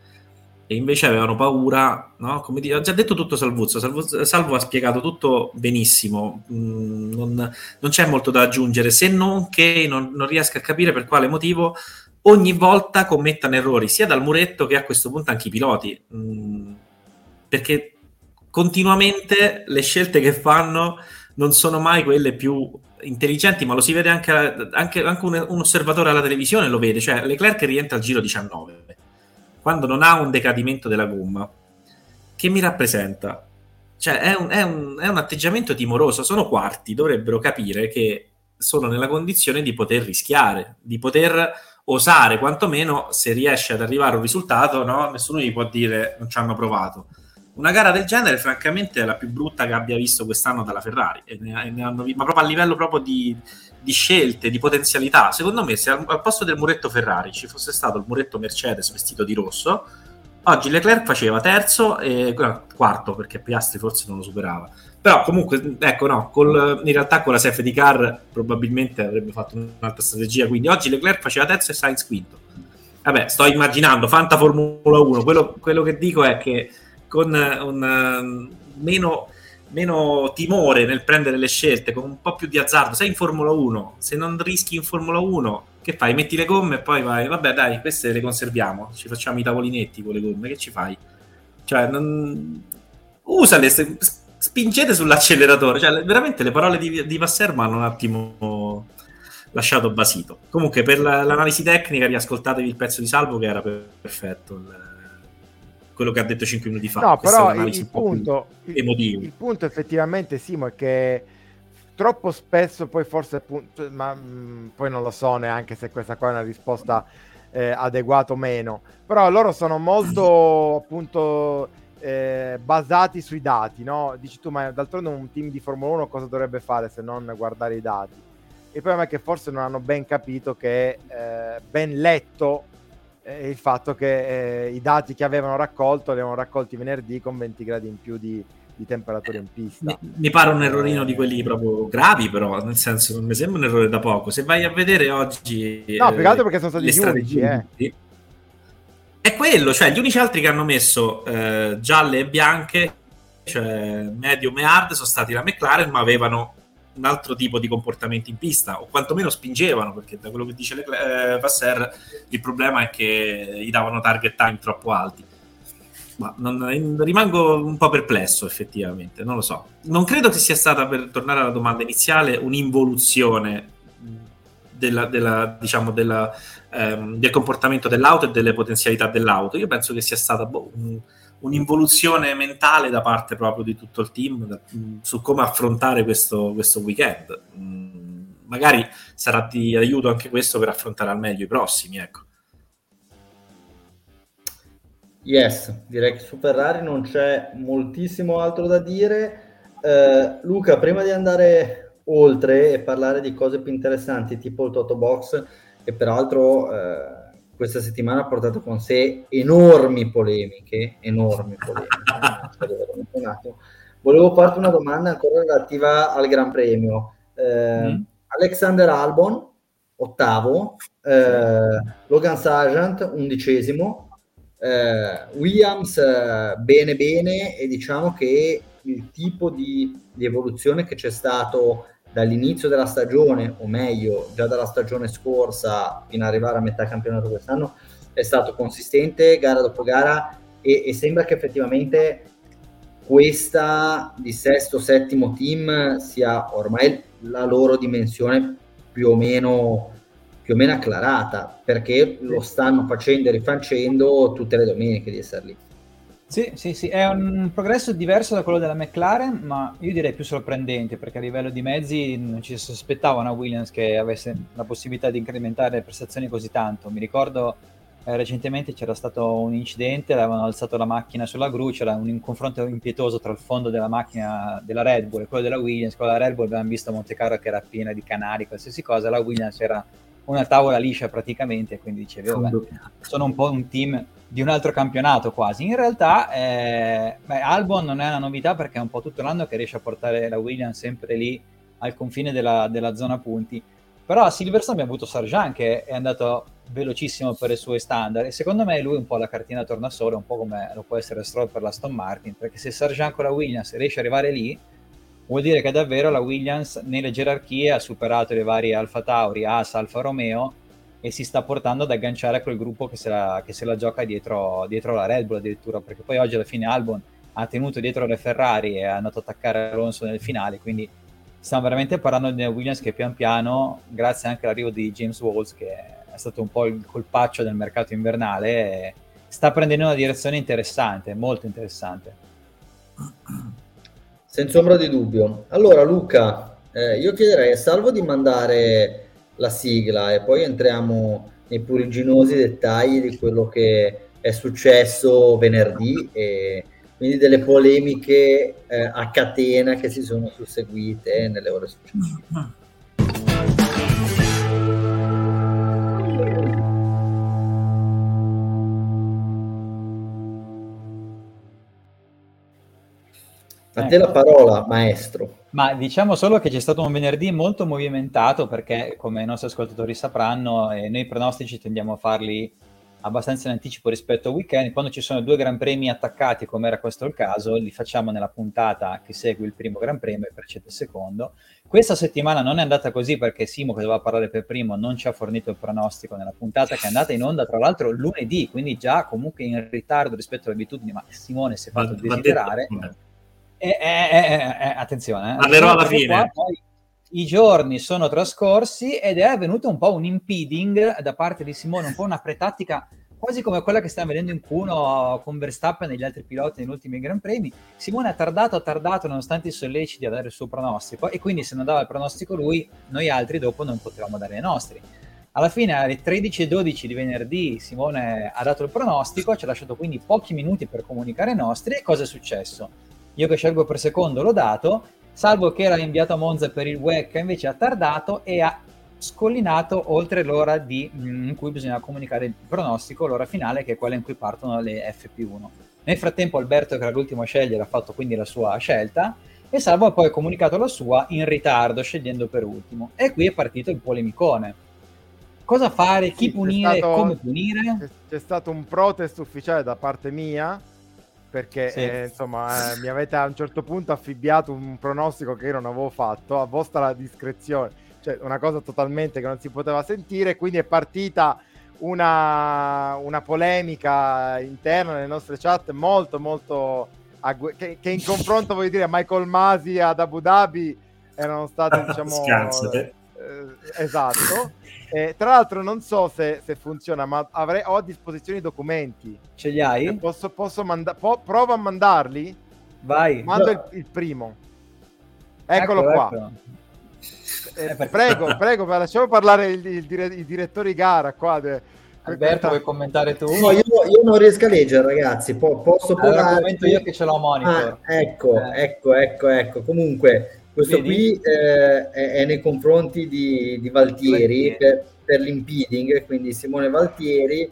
E invece avevano paura, no? Come dire, ha già detto tutto Salvuzzo, Salvo, Salvo ha spiegato tutto benissimo, mm, non, non, c'è molto da aggiungere, se non che non, non riesco a capire per quale motivo ogni volta commettano errori, sia dal muretto che a questo punto anche i piloti, mm, perché continuamente le scelte che fanno non sono mai quelle più intelligenti, ma lo si vede anche, anche, anche un, un, osservatore alla televisione, lo vede, cioè Leclerc rientra al giro 19 quando non ha un decadimento della gomma, che mi rappresenta? Cioè, è un, è, un, è un, atteggiamento timoroso. Sono quarti, dovrebbero capire che sono nella condizione di poter rischiare, di poter osare, quantomeno se riesce ad arrivare a un risultato, no? nessuno gli può dire non ci hanno provato. Una gara del genere, francamente, è la più brutta che abbia visto quest'anno dalla Ferrari, e ne, ne hanno, ma proprio a livello proprio di, di scelte, di potenzialità. Secondo me, se al, al, posto del muretto Ferrari ci fosse stato il muretto Mercedes vestito di rosso, oggi Leclerc faceva terzo e quarto, perché Piastri forse non lo superava. Però comunque, ecco, no, col, in realtà con la safety car probabilmente avrebbe fatto un'altra strategia, quindi oggi Leclerc faceva terzo e Sainz quinto. Vabbè, sto immaginando, Fanta Formula 1, quello, quello che dico è che con un um, meno meno timore nel prendere le scelte, con un po' più di azzardo. Sei in Formula 1, se non rischi in Formula 1, che fai? Metti le gomme e poi vai, vabbè dai, queste le conserviamo, ci facciamo i tavolinetti con le gomme, che ci fai? Cioè, non... usale, spingete sull'acceleratore. Cioè, veramente le parole di, di Vasser mi hanno un attimo lasciato basito. Comunque, per la, l'analisi tecnica, riascoltatevi il pezzo di Salvo che era perfetto. Il quello che ha detto 5 minuti fa. No, però il, il punto, il, il, punto effettivamente Simo è che troppo spesso poi forse cioè, ma mh, mm, poi non lo so neanche se questa qua è una risposta eh, adeguata o meno però loro sono molto appunto eh, basati sui dati no? dici tu ma d'altronde un team di Formula 1 cosa dovrebbe fare se non guardare i dati il problema è che forse non hanno ben capito che eh, ben letto eh, il fatto che eh, i dati che avevano raccolto li avevano raccolti venerdì con 20 gradi in più di, di temperatura in pista. Mi, mi, pare un errorino di quelli proprio gravi, però, nel senso, non mi sembra un errore da poco. Se vai a vedere oggi... No, più che altro perché sono stati gli unici, eh. È quello, cioè gli unici altri che hanno messo eh, gialle e bianche, cioè medium e hard, sono stati la McLaren, ma avevano un altro tipo di comportamenti in pista, o quantomeno spingevano, perché da quello che dice le, eh, Vasser il problema è che gli davano target time troppo alti. Ma non, rimango un po' perplesso effettivamente, non lo so. Non credo che sia stata, per tornare alla domanda iniziale, un'involuzione della, della, diciamo, della, ehm, del comportamento dell'auto e delle potenzialità dell'auto. Io penso che sia stata boh, un'involuzione mentale da parte proprio di tutto il team da, mm, su come affrontare questo, questo weekend. Mm, magari sarà di aiuto anche questo per affrontare al meglio i prossimi, ecco. Yes, direi che su Ferrari non c'è moltissimo altro da dire. Uh, Luca, prima di andare oltre e parlare di cose più interessanti, tipo il Toto Box, che peraltro uh, questa settimana ha portato con sé enormi polemiche, enormi polemiche. Volevo farti una domanda ancora relativa al Gran Premio. Eh, mm. Alexander Albon, ottavo, eh, Logan Sargent, undicesimo, eh, Williams eh, bene bene e diciamo che il tipo di, di evoluzione che c'è stato dall'inizio della stagione, o meglio, già dalla stagione scorsa fino ad arrivare a metà campionato quest'anno, è stato consistente gara dopo gara e, e sembra che effettivamente questa di sesto, settimo team sia ormai la loro dimensione più o meno più o meno acclarata, perché lo stanno facendo e rifacendo tutte le domeniche di essere lì. Sì, sì, sì, è un progresso diverso da quello della McLaren, ma io direi più sorprendente, perché a livello di mezzi non ci si aspettava una Williams che avesse la possibilità di incrementare le prestazioni così tanto. Mi ricordo eh, recentemente c'era stato un incidente, avevano alzato la macchina sulla gru, c'era un, un, confronto impietoso tra il fondo della macchina della Red Bull e quello della Williams. Quello della Red Bull abbiamo visto Monte Carlo che era piena di canali, qualsiasi cosa, la Williams era una tavola liscia praticamente, quindi dicevi, vabbè, sono un po' un team di un altro campionato quasi. In realtà eh, beh, Albon non è una novità perché è un po' tutto l'anno che riesce a portare la Williams sempre lì al confine della, della zona punti. Però a Silverstone abbiamo avuto Sarjan che è andato velocissimo per i suoi standard e secondo me lui un po' la cartina tornasole, un po' come lo può essere Stroll per la Stone Martin, perché se Sarjan con la Williams riesce ad arrivare lì, vuol dire che davvero la Williams nelle gerarchie ha superato le varie Alfa Tauri, Asa, Alfa Romeo e si sta portando ad agganciare a quel gruppo che se la, che se la gioca dietro, dietro, la Red Bull addirittura, perché poi oggi alla fine Albon ha tenuto dietro le Ferrari e è andato ad attaccare Alonso nel finale, quindi stiamo veramente parlando di Williams che pian piano, grazie anche all'arrivo di James Walls, che è stato un po' il colpaccio del mercato invernale, sta prendendo una direzione interessante, molto interessante. Senza ombra di dubbio. Allora Luca, eh, io chiederei a Salvo di mandare la sigla e poi entriamo nei puriginosi dettagli di quello che è successo venerdì e quindi delle polemiche eh, a catena che si sono susseguite nelle ore successive. A te la parola, maestro. Ma diciamo solo che c'è stato un venerdì molto movimentato perché, come i nostri ascoltatori sapranno, eh, noi pronostici tendiamo a farli abbastanza in anticipo rispetto al weekend. Quando ci sono due Gran Premi attaccati, come era questo il caso, li facciamo nella puntata che segue il primo Gran Premio e precede il secondo. Questa settimana non è andata così perché Simo, che doveva parlare per primo, non ci ha fornito il pronostico nella puntata che è andata in onda, tra l'altro, lunedì, quindi già comunque in ritardo rispetto alle abitudini, ma Simone si è fatto desiderare. Detto, eh, eh, eh, attenzione, parlerò alla fine. Qua, I giorni sono trascorsi ed è avvenuto un po' un impeding da parte di Simone, un po' una pretattica quasi come quella che stiamo vedendo in Q1 con Verstappen e gli altri piloti negli ultimi Gran Premi. Simone ha tardato, ha tardato nonostante i solleciti a dare il suo pronostico e quindi se non dava il pronostico lui, noi altri dopo non potevamo dare i nostri. Alla fine alle 13.12 di venerdì Simone ha dato il pronostico, ci ha lasciato quindi pochi minuti per comunicare i nostri e cosa è successo? Io che scelgo per secondo l'ho dato, salvo che era inviato a Monza per il WEC invece ha tardato e ha scollinato oltre l'ora di, mm, in cui bisogna comunicare il pronostico, l'ora finale che è quella in cui partono le FP1. Nel frattempo Alberto, che era l'ultimo a scegliere, ha fatto quindi la sua scelta e Salvo ha poi comunicato la sua in ritardo, scegliendo per ultimo. E qui è partito il polemicone. Cosa fare, chi sì, punire, stato, come punire? C'è stato un protest ufficiale da parte mia perché sì. eh, insomma eh, mi avete a un certo punto affibbiato un pronostico che io non avevo fatto a vostra discrezione, cioè una cosa totalmente che non si poteva sentire, quindi è partita una, una polemica interna nelle nostre chat molto molto aggu- che, che, in confronto voglio dire a Michael Masi ad Abu Dhabi erano state diciamo eh, esatto eh, tra l'altro non so se, se funziona, ma avrei, ho a disposizione i documenti. Ce li hai? Eh, posso, posso manda- po- prova a mandarli? Vai. Mando il, il, primo. Eccolo ecco, qua. Ecco. Eh, eh prego, prego, lasciamo parlare il, il, dire- il direttore di gara qua. De- Alberto, vuoi commentare tu? No, io, io, non riesco a leggere, ragazzi. Po- posso allora, provare? commento io che ce l'ho a monitor. Ah, ecco, eh. ecco, ecco, ecco. Comunque, questo Vedi? qui eh, è, è, nei confronti di, di Valtieri, Valtieri. Per, per, l'impeding, quindi Simone Valtieri,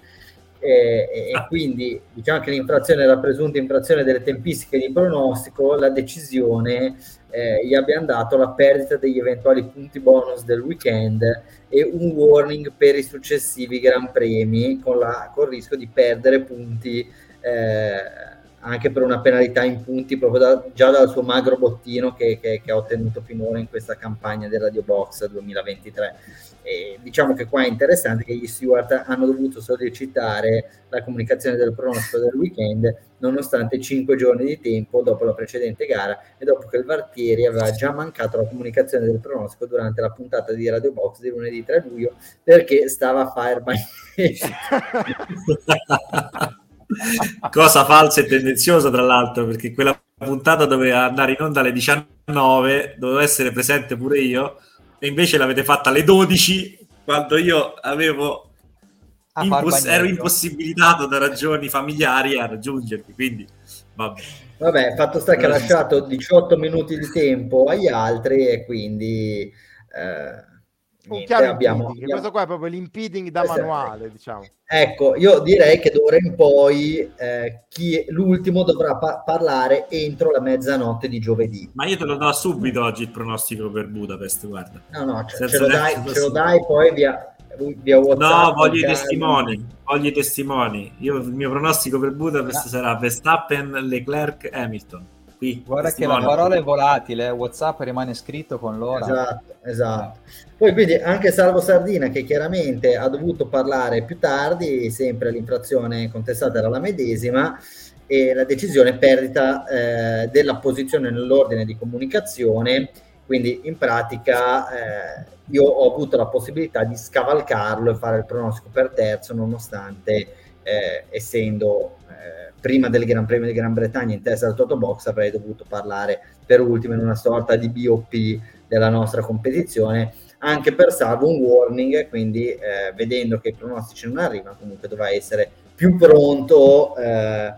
eh, e ah. quindi diciamo che l'infrazione era presunta infrazione delle tempistiche di pronostico, la decisione eh, gli abbiamo dato la perdita degli eventuali punti bonus del weekend e un warning per i successivi Gran Premi con, la, con il rischio di perdere punti eh, anche per una penalità in punti proprio da, già dal suo magro bottino che, che, che, ha ottenuto finora in questa campagna del Radio Box 2023. E diciamo che qua è interessante che gli steward hanno dovuto sollecitare la comunicazione del pronostico del weekend nonostante 5 giorni di tempo dopo la precedente gara e dopo che il Vartieri aveva già mancato la comunicazione del pronostico durante la puntata di Radio Box di lunedì 3 luglio perché stava a Firebyte. Cosa falsa e tendenziosa, tra l'altro, perché quella puntata doveva andare in onda alle 19, dovevo essere presente pure io, e invece l'avete fatta alle 12 quando io avevo imposs- ero impossibilitato da ragioni familiari a raggiungervi. Quindi, vabbè. Vabbè, fatto sta che ha lasciato 18 minuti di tempo agli altri e quindi... Eh un chiaro abbiamo, abbiamo, questo qua è proprio l'impeding da esatto. manuale diciamo. Ecco io direi che d'ora in poi eh, chi l'ultimo dovrà pa- parlare entro la mezzanotte di giovedì. Ma io te lo do subito oggi il pronostico per Budapest guarda. No no ce, ce, lo, dai, ce lo dai poi via, via WhatsApp no voglio i testimoni voglio i testimoni. Io il mio pronostico per Budapest no. sarà Verstappen Leclerc Hamilton qui. Guarda testimone. che la parola è volatile, eh. WhatsApp rimane scritto con l'ora. Esatto, esatto. Poi quindi anche Salvo Sardina che chiaramente ha dovuto parlare più tardi, sempre l'infrazione contestata era la medesima e la decisione perdita eh, della posizione nell'ordine di comunicazione, quindi in pratica eh, io ho avuto la possibilità di scavalcarlo e fare il pronostico per terzo nonostante eh, essendo eh, prima del Gran Premio di Gran Bretagna in testa al Toto Box avrei dovuto parlare per ultimo in una sorta di BOP della nostra competizione anche per salvo un warning quindi eh, vedendo che i pronostici non arrivano comunque dovrà essere più pronto eh,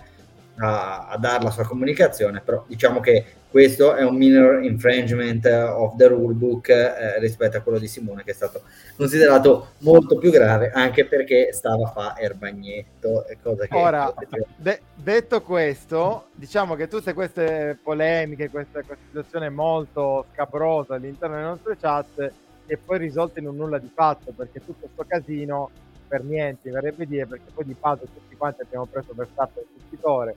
a, a dare la sua comunicazione però diciamo che questo è un minor infringement of the rulebook eh, rispetto a quello di Simone che è stato considerato molto più grave anche perché stava a fare erbagnetto e cosa che ora de- detto questo diciamo che tutte queste polemiche questa, questa situazione molto scabrosa all'interno delle nostre chat e poi risolte in un nulla di fatto perché tutto questo casino per niente verrebbe dire perché poi di fatto tutti quanti abbiamo preso il vincitore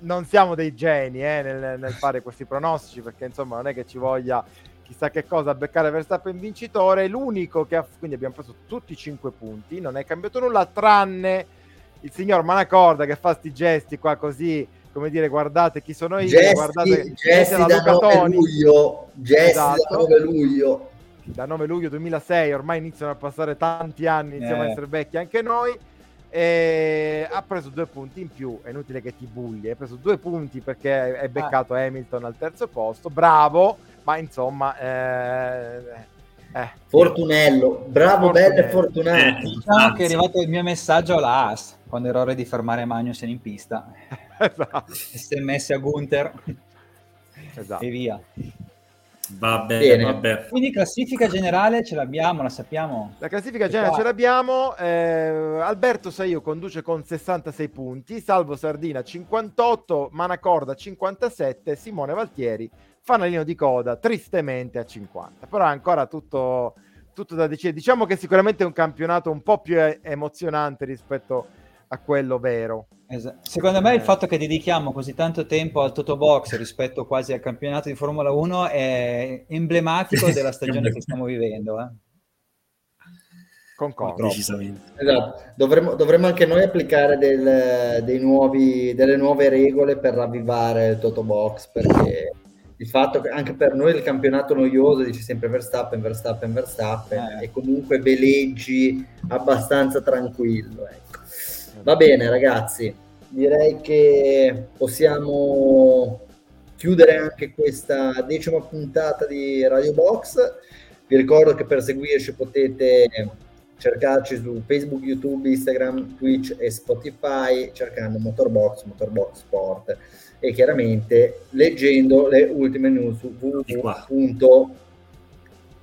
non siamo dei geni eh, nel, nel, fare questi pronostici perché insomma non è che ci voglia chissà che cosa beccare Verstappen vincitore. L'unico che ha quindi abbiamo preso tutti i 5 punti non è cambiato nulla tranne il signor Manacorda che fa sti gesti qua così come dire guardate chi sono io gesti, guardate gesti da 9 luglio gesti esatto. da 9 luglio da 9 luglio 2006 ormai iniziano a passare tanti anni iniziamo eh. a essere vecchi anche noi e ha preso due punti in più, è inutile che ti bulli, ha preso due punti perché è beccato ah. Hamilton al terzo posto, bravo, ma insomma... Eh, eh. Fortunello, bravo, bello e fortunato. Eh, diciamo che è arrivato il mio messaggio alla AS, quando errore di fermare Magnussen in pista. esatto. SMS a Gunther esatto. e via. Vabbè, Bene. vabbè. Quindi classifica generale ce l'abbiamo, la sappiamo. La classifica generale ce l'abbiamo. Eh, Alberto Saio conduce con 66 punti, Salvo Sardina 58, Manacorda 57, Simone Valtieri fanalino di coda tristemente a 50. Però è ancora tutto, tutto da decidere. Diciamo che sicuramente è un campionato un po' più emozionante rispetto a quello vero. Esatto. Secondo me il eh. fatto che dedichiamo così tanto tempo al Toto Box rispetto quasi al campionato di Formula 1 è emblematico della stagione che stiamo vivendo. Eh. Concordo. Esatto. Dovremmo, dovremmo, anche noi applicare del, nuovi, delle nuove regole per ravvivare il Toto Box perché il fatto che anche per noi il campionato noioso dice sempre Verstappen, Verstappen, Verstappen eh. e comunque veleggi abbastanza tranquillo. Ecco. Va bene ragazzi, direi che possiamo chiudere anche questa decima puntata di Radio Box. Vi ricordo che per seguirci potete cercarci su Facebook, YouTube, Instagram, Twitch e Spotify cercando Motorbox, Motorbox Sport e chiaramente leggendo le ultime news su www.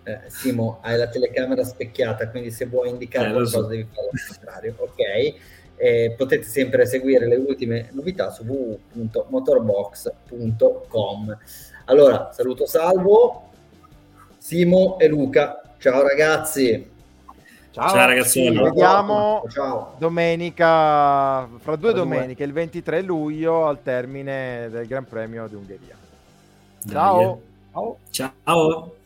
Eh, Simo, hai la telecamera specchiata, quindi se vuoi indicare eh, qualcosa so. devi fare il contrario, ok? Eh, potete sempre seguire le ultime novità su www.motorbox.com. Allora, saluto Salvo, Simo e Luca. Ciao ragazzi. Ciao, Ciao, ragazzi. Ci vediamo Ciao. domenica, fra due Fra due. domeniche, il 23 luglio al termine del Gran Premio di Ungheria. Ciao. Ciao. Ciao.